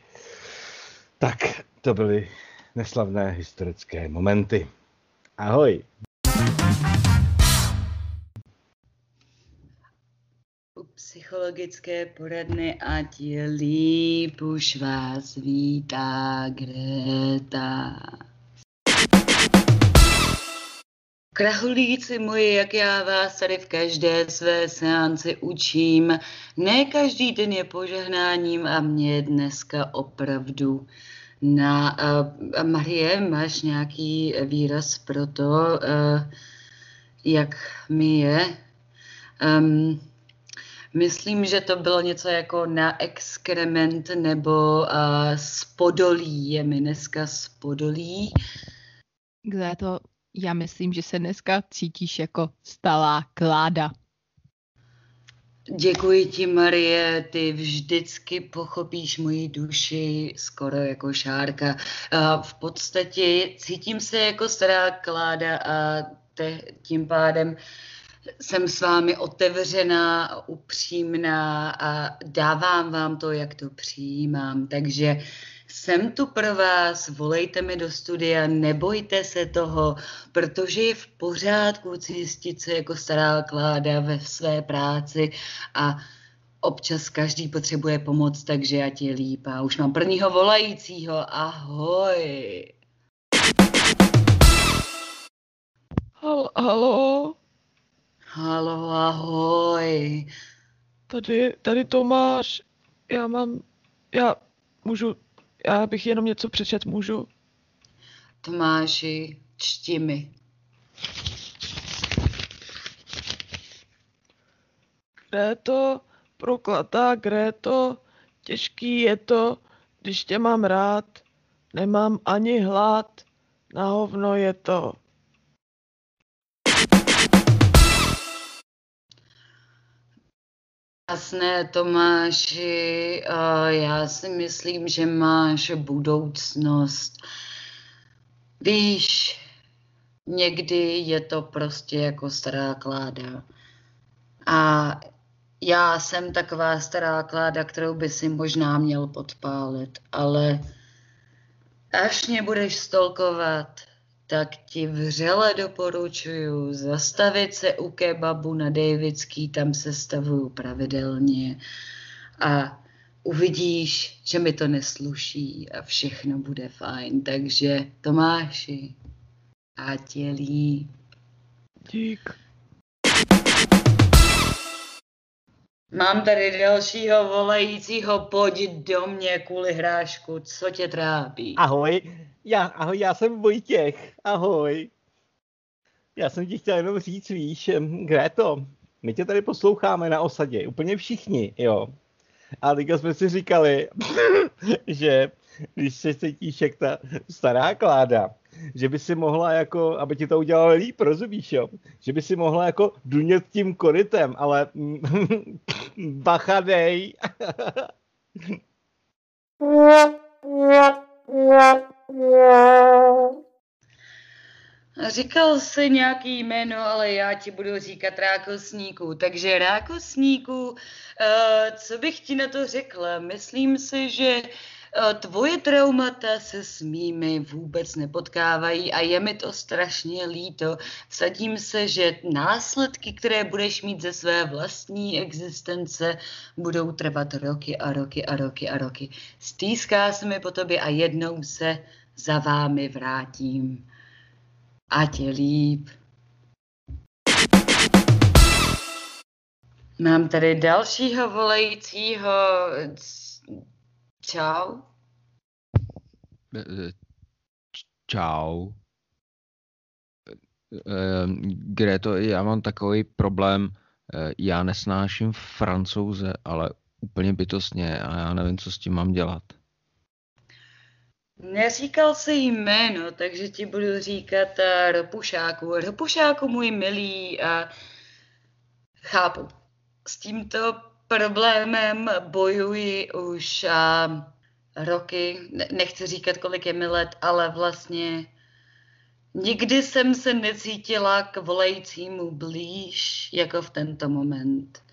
Tak, to byly neslavné historické momenty. Ahoj! Psychologické poradny a ti líp už vás vítá Greta. Krahulíci moji, jak já vás tady v každé své seanci učím, ne každý den je požehnáním a mě dneska opravdu na... Uh, Marie, máš nějaký výraz pro to, uh, jak mi je? Um, Myslím, že to bylo něco jako na exkrement nebo uh, spodolí. Je mi dneska spodolí. Kde to? Já myslím, že se dneska cítíš jako stalá kláda. Děkuji ti, Marie, ty vždycky pochopíš moji duši skoro jako šárka. V podstatě cítím se jako stará kláda a te, tím pádem jsem s vámi otevřená, upřímná a dávám vám to, jak to přijímám. Takže jsem tu pro vás, volejte mi do studia, nebojte se toho, protože je v pořádku cístit se jako stará kláda ve své práci a občas každý potřebuje pomoc, takže já ti líp. A už mám prvního volajícího, ahoj. Halo? Halo, ahoj. Tady, tady Tomáš. já mám, já můžu, já bych jenom něco přečet, můžu? Tomáši, čti mi. Gréto, proklatá Gréto, těžký je to, když tě mám rád, nemám ani hlad, na hovno je to. Jasné, Tomáši, já si myslím, že máš budoucnost. Víš, někdy je to prostě jako stará kláda. A já jsem taková stará kláda, kterou by si možná měl podpálit, ale až mě budeš stolkovat, tak ti vřele doporučuju zastavit se u kebabu na Davidský, tam se stavuju pravidelně a uvidíš, že mi to nesluší a všechno bude fajn. Takže Tomáši, a tě líp. Dík. Mám tady dalšího volajícího, pojď do mě kvůli hrášku, co tě trápí? Ahoj, já, ahoj, já jsem Vojtěch, ahoj. Já jsem ti chtěl jenom říct, víš, Gréto, my tě tady posloucháme na osadě, úplně všichni, jo. A teďka jsme si říkali, že když se cítíš jak ta stará kláda, že by si mohla jako, aby ti to udělalo líp, rozumíš, jo? Že by si mohla jako dunět tím korytem, ale bachadej. Říkal jsi nějaký jméno, ale já ti budu říkat rákosníku. Takže rákosníku, eh, co bych ti na to řekla? Myslím si, že tvoje traumata se s mými vůbec nepotkávají a je mi to strašně líto. Vsadím se, že následky, které budeš mít ze své vlastní existence, budou trvat roky a roky a roky a roky. Stýská se mi po tobě a jednou se za vámi vrátím. Ať je líp. Mám tady dalšího volajícího. Čau. Čau. Greto, já mám takový problém, já nesnáším francouze, ale úplně bytostně a já nevím, co s tím mám dělat. Neříkal jsi jméno, takže ti budu říkat Ropušáku. Ropušáku, můj milý, a chápu. S tímto problémem bojuji už uh, roky, nechci říkat, kolik je mi let, ale vlastně nikdy jsem se necítila k volajícímu blíž jako v tento moment.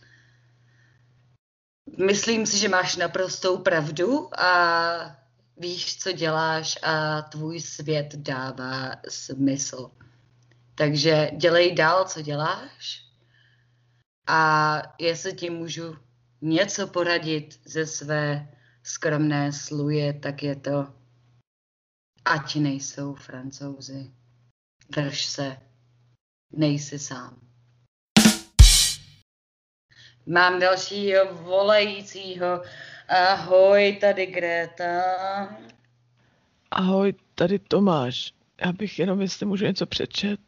Myslím si, že máš naprostou pravdu a víš, co děláš a tvůj svět dává smysl. Takže dělej dál, co děláš a jestli ti můžu něco poradit ze své skromné sluje, tak je to, ať nejsou francouzi. Drž se, nejsi sám. Mám dalšího volajícího Ahoj, tady Greta. Ahoj, tady Tomáš. Já bych jenom, jestli můžu něco přečet.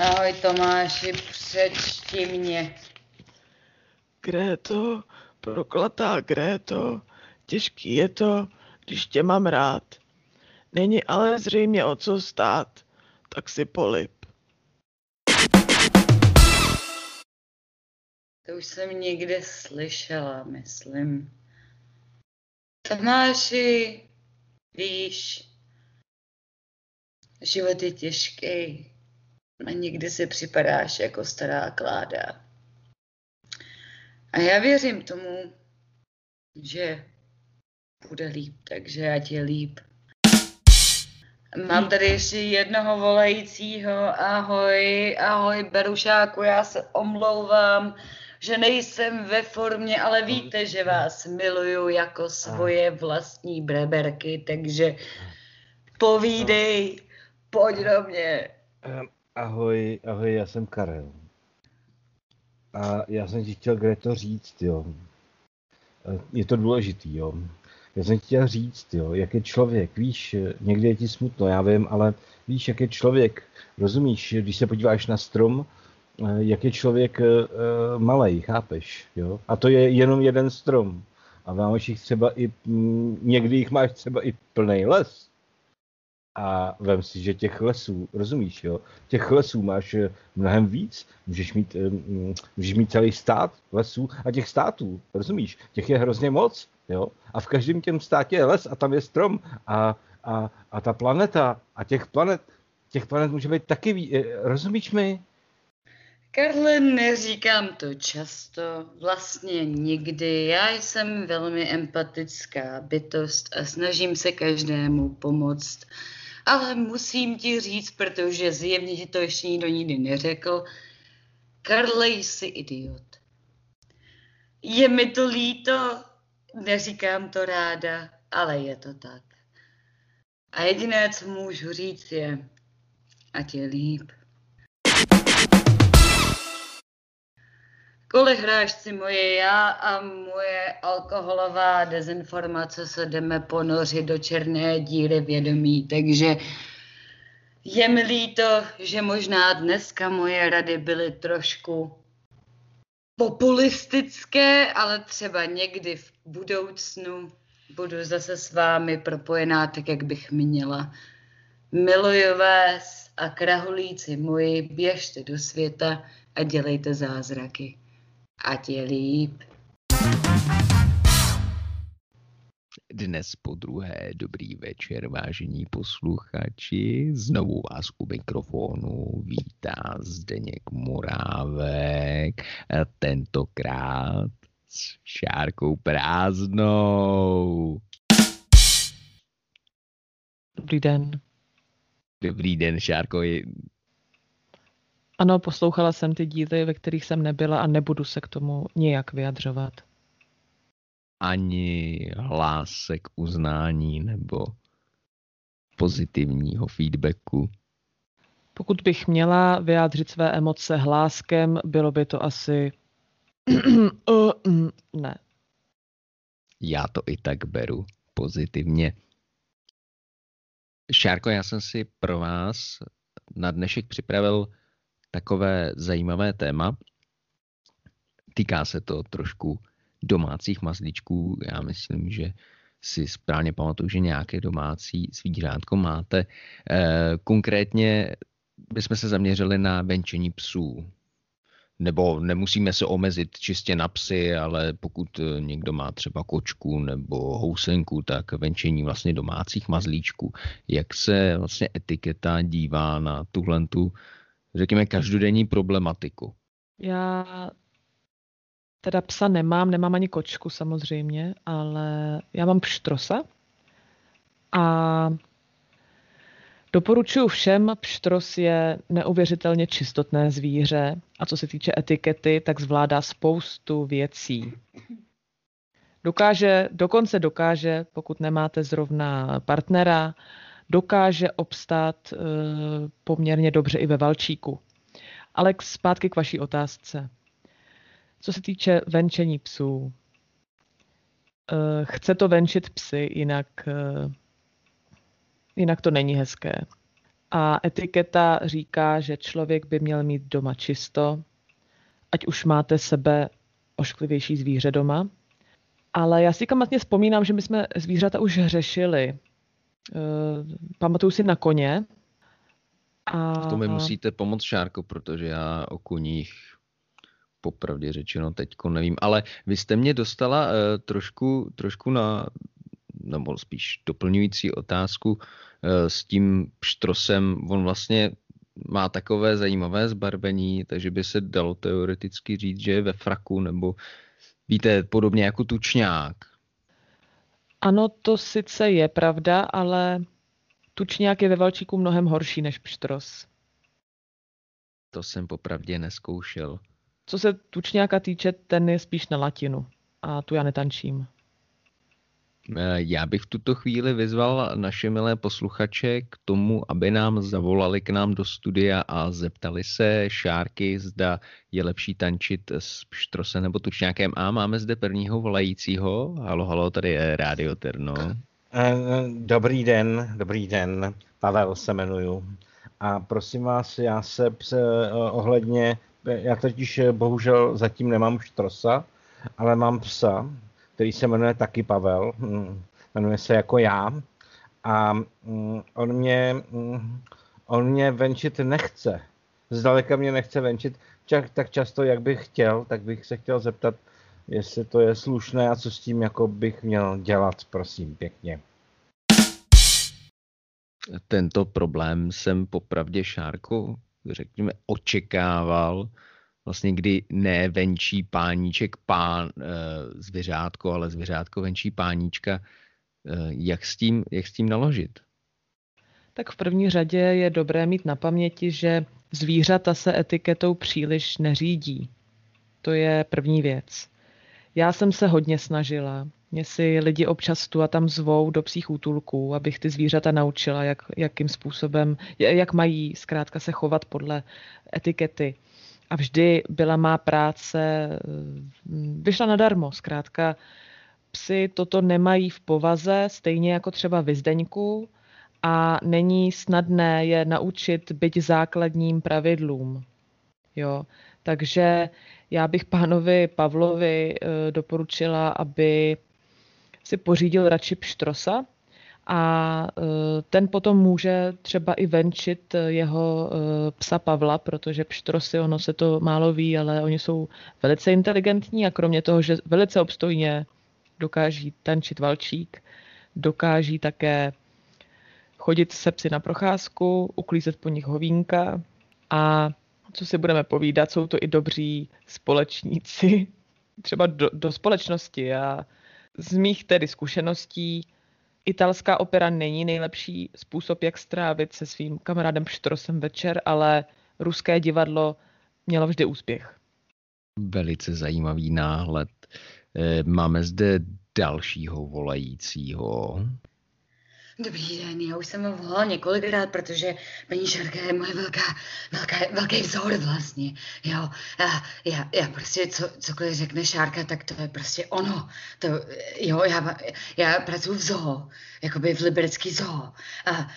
Ahoj Tomáši, přečti mě. Gréto, proklatá Gréto, těžký je to, když tě mám rád. Není ale zřejmě o co stát, tak si polip. To už jsem někde slyšela, myslím. Tomáši, víš, život je těžký a někdy si připadáš jako stará kláda. A já věřím tomu, že bude líp, takže já tě líp. Mám tady ještě jednoho volajícího. Ahoj, ahoj Berušáku, já se omlouvám že nejsem ve formě, ale víte, že vás miluju jako svoje vlastní breberky, takže povídej, pojď do mě. Ahoj, ahoj, já jsem Karel. A já jsem ti chtěl Greto říct, jo. je to důležitý, jo. Já jsem chtěl říct, jo, jak je člověk, víš, někdy je ti smutno, já vím, ale víš, jak je člověk, rozumíš, když se podíváš na strom, jak je člověk malý, chápeš, jo? A to je jenom jeden strom. A máš jich třeba i, někdy jich máš třeba i plný les. A vem si, že těch lesů, rozumíš, jo? Těch lesů máš eh, mnohem víc. Můžeš mít, eh, můžeš mít celý stát lesů a těch států, rozumíš? Těch je hrozně moc, jo? A v každém těm státě je les a tam je strom a, a, a ta planeta a těch planet, těch planet může být taky, ví, eh, rozumíš mi? Karle, neříkám to často, vlastně nikdy. Já jsem velmi empatická bytost a snažím se každému pomoct. Ale musím ti říct, protože zjevně ti to ještě nikdo nikdy neřekl, Karle, jsi idiot. Je mi to líto, neříkám to ráda, ale je to tak. A jediné, co můžu říct, je, ať je líp. Kolik hráš si moje já a moje alkoholová dezinformace se jdeme ponořit do černé díry vědomí, takže je mi líto, že možná dneska moje rady byly trošku populistické, ale třeba někdy v budoucnu budu zase s vámi propojená tak, jak bych měla. Miluji vás a krahulíci moji, běžte do světa a dělejte zázraky. Ať je líp. Dnes po druhé dobrý večer, vážení posluchači. Znovu vás u mikrofonu vítá Zdeněk Morávek. Tentokrát s šárkou prázdnou. Dobrý den. Dobrý den, Šárko. Ano, poslouchala jsem ty díly, ve kterých jsem nebyla a nebudu se k tomu nějak vyjadřovat. Ani hlásek uznání nebo pozitivního feedbacku. Pokud bych měla vyjádřit své emoce hláskem, bylo by to asi... ne. Já to i tak beru pozitivně. Šárko, já jsem si pro vás na dnešek připravil takové zajímavé téma. Týká se to trošku domácích mazlíčků. Já myslím, že si správně pamatuju, že nějaké domácí zvířátko máte. E, konkrétně bychom se zaměřili na venčení psů. Nebo nemusíme se omezit čistě na psy, ale pokud někdo má třeba kočku nebo housenku, tak venčení vlastně domácích mazlíčků. Jak se vlastně etiketa dívá na tuhle tu řekněme, každodenní problematiku? Já teda psa nemám, nemám ani kočku samozřejmě, ale já mám pštrosa a doporučuji všem, pštros je neuvěřitelně čistotné zvíře a co se týče etikety, tak zvládá spoustu věcí. Dokáže, dokonce dokáže, pokud nemáte zrovna partnera, dokáže obstát eh, poměrně dobře i ve Valčíku. Alex, zpátky k vaší otázce. Co se týče venčení psů, eh, chce to venčit psy, jinak, eh, jinak to není hezké. A etiketa říká, že člověk by měl mít doma čisto, ať už máte sebe ošklivější zvíře doma. Ale já si kamatně vzpomínám, že my jsme zvířata už řešili pamatuju si na koně. A... To mi musíte pomoct, Šárko, protože já o koních popravdě řečeno teďko nevím, ale vy jste mě dostala uh, trošku, trošku na, nebo spíš doplňující otázku uh, s tím pštrosem. On vlastně má takové zajímavé zbarvení, takže by se dalo teoreticky říct, že je ve fraku, nebo víte, podobně jako tučňák. Ano, to sice je pravda, ale tučňák je ve valčíku mnohem horší než pštros. To jsem popravdě neskoušel. Co se tučňáka týče, ten je spíš na latinu. A tu já netančím. Eh, já bych v tuto chvíli vyzval naše milé posluchače k tomu, aby nám zavolali k nám do studia a zeptali se Šárky, zda je lepší tančit s pštrosem nebo tučňákem. A máme zde prvního volajícího. Halo, halo, tady je Radio Terno. Eh, dobrý den, dobrý den. Pavel se jmenuju. A prosím vás, já se ohledně, já totiž bohužel zatím nemám štrosa, ale mám psa, který se jmenuje taky Pavel, hm, jmenuje se jako já. A hm, on mě, hm, on mě venčit nechce. Zdaleka mě nechce venčit tak často, jak bych chtěl, tak bych se chtěl zeptat, jestli to je slušné a co s tím jako bych měl dělat, prosím, pěkně. Tento problém jsem popravdě Šárku, řekněme, očekával vlastně kdy ne venčí páníček pán, e, zvěřátko, ale zvěřátko venčí páníčka. E, jak, s tím, jak s tím naložit? Tak v první řadě je dobré mít na paměti, že zvířata se etiketou příliš neřídí. To je první věc. Já jsem se hodně snažila. Mě si lidi občas tu a tam zvou do psích útulků, abych ty zvířata naučila, jak, jakým způsobem, jak mají zkrátka se chovat podle etikety a vždy byla má práce, vyšla nadarmo, zkrátka psy toto nemají v povaze, stejně jako třeba vyzdeňku a není snadné je naučit byť základním pravidlům. Jo. Takže já bych pánovi Pavlovi eh, doporučila, aby si pořídil radši pštrosa, a e, ten potom může třeba i venčit jeho e, psa Pavla, protože pštrosy, ono se to málo ví, ale oni jsou velice inteligentní a kromě toho, že velice obstojně dokáží tančit valčík, dokáží také chodit se psy na procházku, uklízet po nich hovínka a co si budeme povídat, jsou to i dobří společníci, třeba do, do společnosti. A z mých tedy zkušeností italská opera není nejlepší způsob, jak strávit se svým kamarádem Štrosem večer, ale ruské divadlo mělo vždy úspěch. Velice zajímavý náhled. Eh, máme zde dalšího volajícího. Dobrý den, já už jsem vám volala několikrát, protože paní Šarka je moje velká, velká, velký vzor vlastně, jo. Já, já, já prostě, co, cokoliv řekne Šárka, tak to je prostě ono. To, jo, já, já pracuji v zoo, jakoby v liberecký zoo. A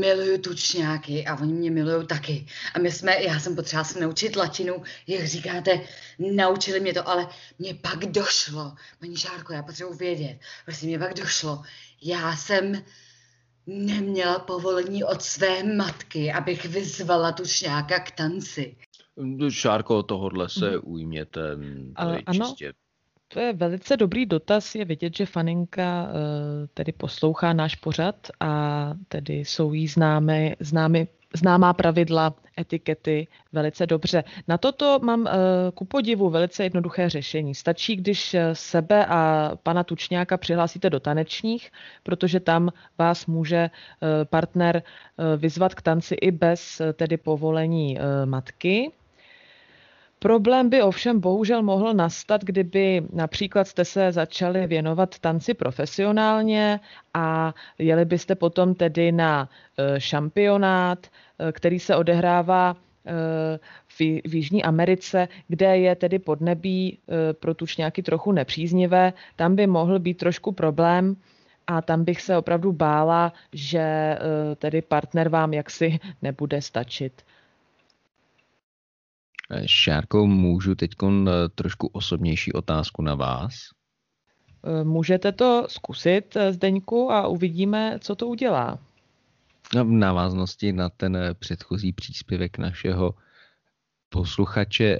miluju tučňáky a oni mě milují taky. A my jsme, já jsem potřeba se naučit latinu, jak říkáte, naučili mě to, ale mě pak došlo, paní Šárko, já potřebuji vědět, prostě mě pak došlo, já jsem neměla povolení od své matky, abych vyzvala tučňáka k tanci. Šárko, tohodle se mm. ujměte. To je ano, čistě to je velice dobrý dotaz. Je vidět, že Faninka eh, tedy poslouchá náš pořad a tedy jsou jí známé, známy, známá pravidla etikety velice dobře. Na toto mám eh, ku podivu velice jednoduché řešení. Stačí, když eh, sebe a pana Tučňáka přihlásíte do tanečních, protože tam vás může partner vyzvat k tanci i bez tedy povolení matky. Problém by ovšem bohužel mohl nastat, kdyby například jste se začali věnovat tanci profesionálně a jeli byste potom tedy na e, šampionát, e, který se odehrává e, v, Jižní Americe, kde je tedy podnebí pro tučňáky trochu nepříznivé, tam by mohl být trošku problém a tam bych se opravdu bála, že tedy partner vám jaksi nebude stačit. Šárko, můžu teď eh, trošku osobnější otázku na vás? Eh, můžete to zkusit, eh, Zdeňku, a uvidíme, co to udělá. No, v návaznosti na ten předchozí příspěvek našeho posluchače,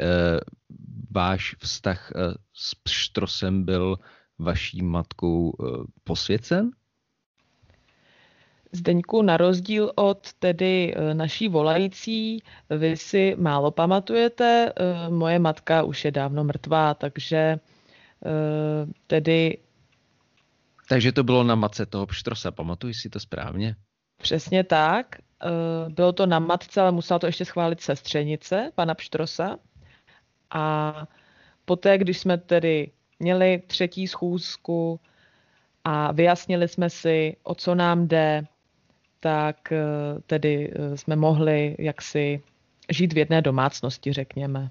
váš vztah s Pštrosem byl vaší matkou posvěcen? Zdeňku, na rozdíl od tedy e, naší volající, vy si málo pamatujete, e, moje matka už je dávno mrtvá, takže e, tedy... Takže to bylo na matce toho pštrosa, pamatuji si to správně? Přesně tak. Bylo to na matce, ale musela to ještě schválit sestřenice, pana pštrosa. A poté, když jsme tedy měli třetí schůzku, a vyjasnili jsme si, o co nám jde, tak eh, tedy eh, jsme mohli jaksi žít v jedné domácnosti, řekněme.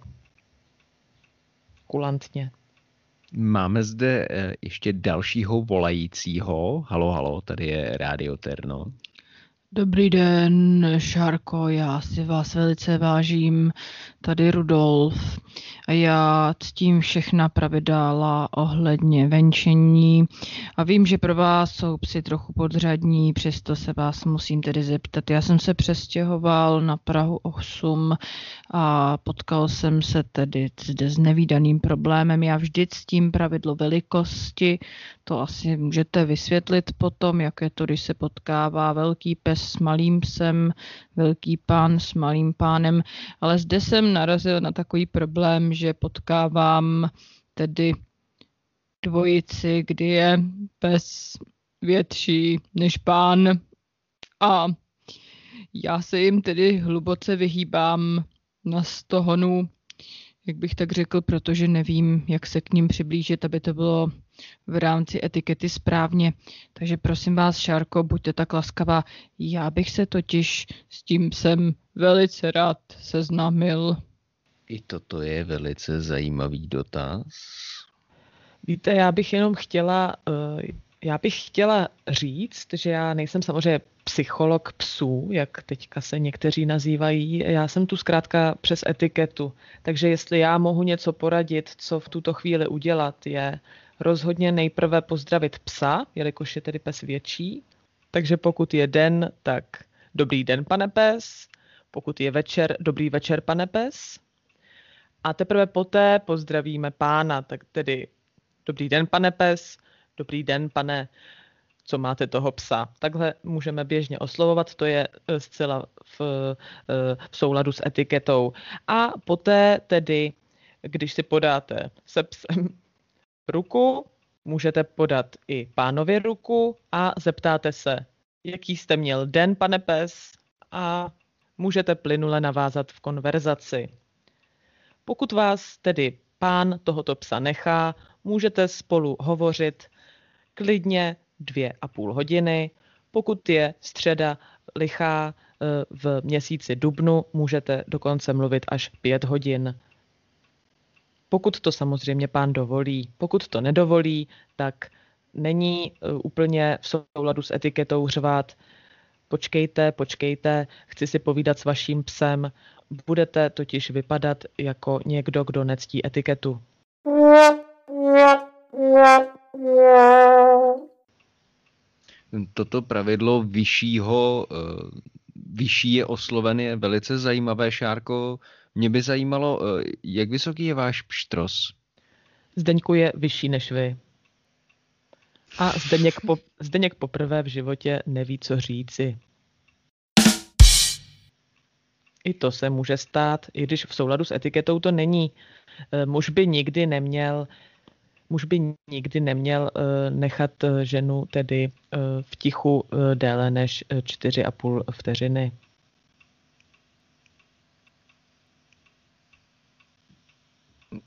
Kulantně. Máme zde eh, ještě dalšího volajícího. Halo, halo, tady je Radio Terno. Dobrý den, Šárko, já si vás velice vážím. Tady Rudolf. Já ctím všechna pravidla ohledně venčení a vím, že pro vás jsou psi trochu podřadní, přesto se vás musím tedy zeptat. Já jsem se přestěhoval na Prahu 8 a potkal jsem se tedy zde s nevýdaným problémem. Já vždy ctím pravidlo velikosti, to asi můžete vysvětlit potom, jak je to, když se potkává velký pes s malým psem, velký pán s malým pánem, ale zde jsem narazil na takový problém, že potkávám tedy dvojici, kdy je pes větší než pán a já se jim tedy hluboce vyhýbám na stohonu, jak bych tak řekl, protože nevím, jak se k ním přiblížit, aby to bylo v rámci etikety správně. Takže prosím vás, Šárko, buďte tak laskavá. Já bych se totiž s tím jsem velice rád seznámil. I toto je velice zajímavý dotaz. Víte, já bych jenom chtěla, eh, já bych chtěla říct, že já nejsem samozřejmě psycholog psů, jak teďka se někteří nazývají. Já jsem tu zkrátka přes etiketu. Takže jestli já mohu něco poradit, co v tuto chvíli udělat, je rozhodně nejprve pozdravit psa, jelikož je tedy pes větší. Takže pokud je den, tak dobrý den, pane pes. Pokud je večer, dobrý večer, pane pes. A teprve poté pozdravíme pána, tak tedy dobrý den, pane pes, dobrý den, pane, co máte toho psa. Takhle můžeme běžně oslovovat, to je eh, zcela v, eh, v souladu s etiketou. A poté tedy, když si podáte se psem ruku, můžete podat i pánovi ruku a zeptáte se, jaký jste měl den, pane pes, a můžete plynule navázat v konverzaci. Pokud vás tedy pán tohoto psa nechá, můžete spolu hovořit klidně dvě a půl hodiny. Pokud je středa lichá eh, v měsíci dubnu, můžete dokonce mluvit až pět hodin. Pokud to samozřejmě pán dovolí. Pokud to nedovolí, tak není eh, úplně v souladu s etiketou řvát počkejte, počkejte, chci si povídat s vaším psem, budete totiž vypadat jako někdo, kdo nectí etiketu. Toto pravidlo vyššího, eh, vyšší je osloven je velice zajímavé, Šárko. Mě by zajímalo, eh, jak vysoký je váš pštros? Zdeňku je vyšší než vy. A Zdeněk, po, Zdeněk poprvé v životě neví, co říci. I to se může stát, i když v souladu s etiketou to není. Eh, muž by nikdy neměl muž by nikdy neměl eh, nechat eh, ženu tedy v tichu déle než 4,5 vteřiny.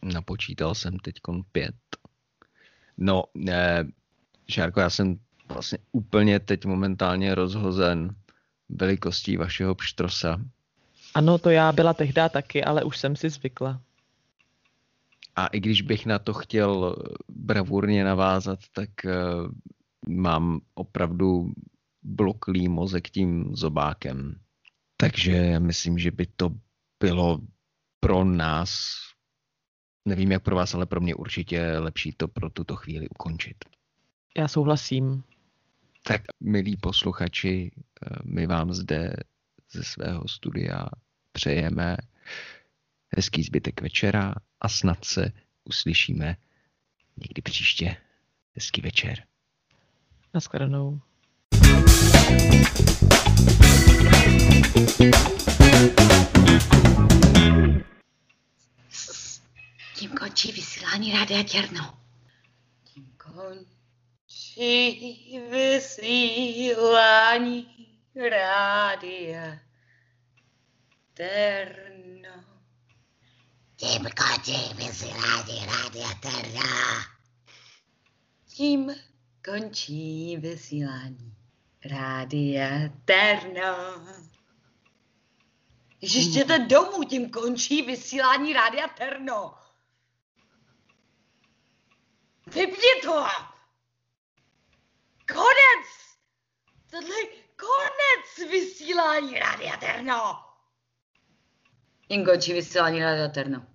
Napočítal jsem teď pět. No, eh, Šárko, já jsem vlastně úplně teď momentálně rozhozen velikostí vašeho pštrosa. Ano, to já byla tehdy taky, ale už jsem si zvykla. A i když bych na to chtěl bravurně navázat, tak uh, mám opravdu bloklý mozek tím zobákem. Takže myslím, že by to bylo pro nás, nevím jak pro vás, ale pro mě určitě lepší to pro tuto chvíli ukončit. Já souhlasím. Tak, milí posluchači, eh, my vám zde ze svého studia přejeme hezký zbytek večera a snad se uslyšíme někdy příště. Hezký večer. Naschledanou. Tím končí vysílání Rádia Těrno. Tím končí vysílání Rádia Terno. Tím končí vysílání Rádia Terno. Tím končí vysílání. Rádia Terno. Když jděte domů, tím končí vysílání Rádia Terno. Vypni to! Konec! Tohle je konec vysílání Rádia Terno. Končí vysílání Rádia Terno.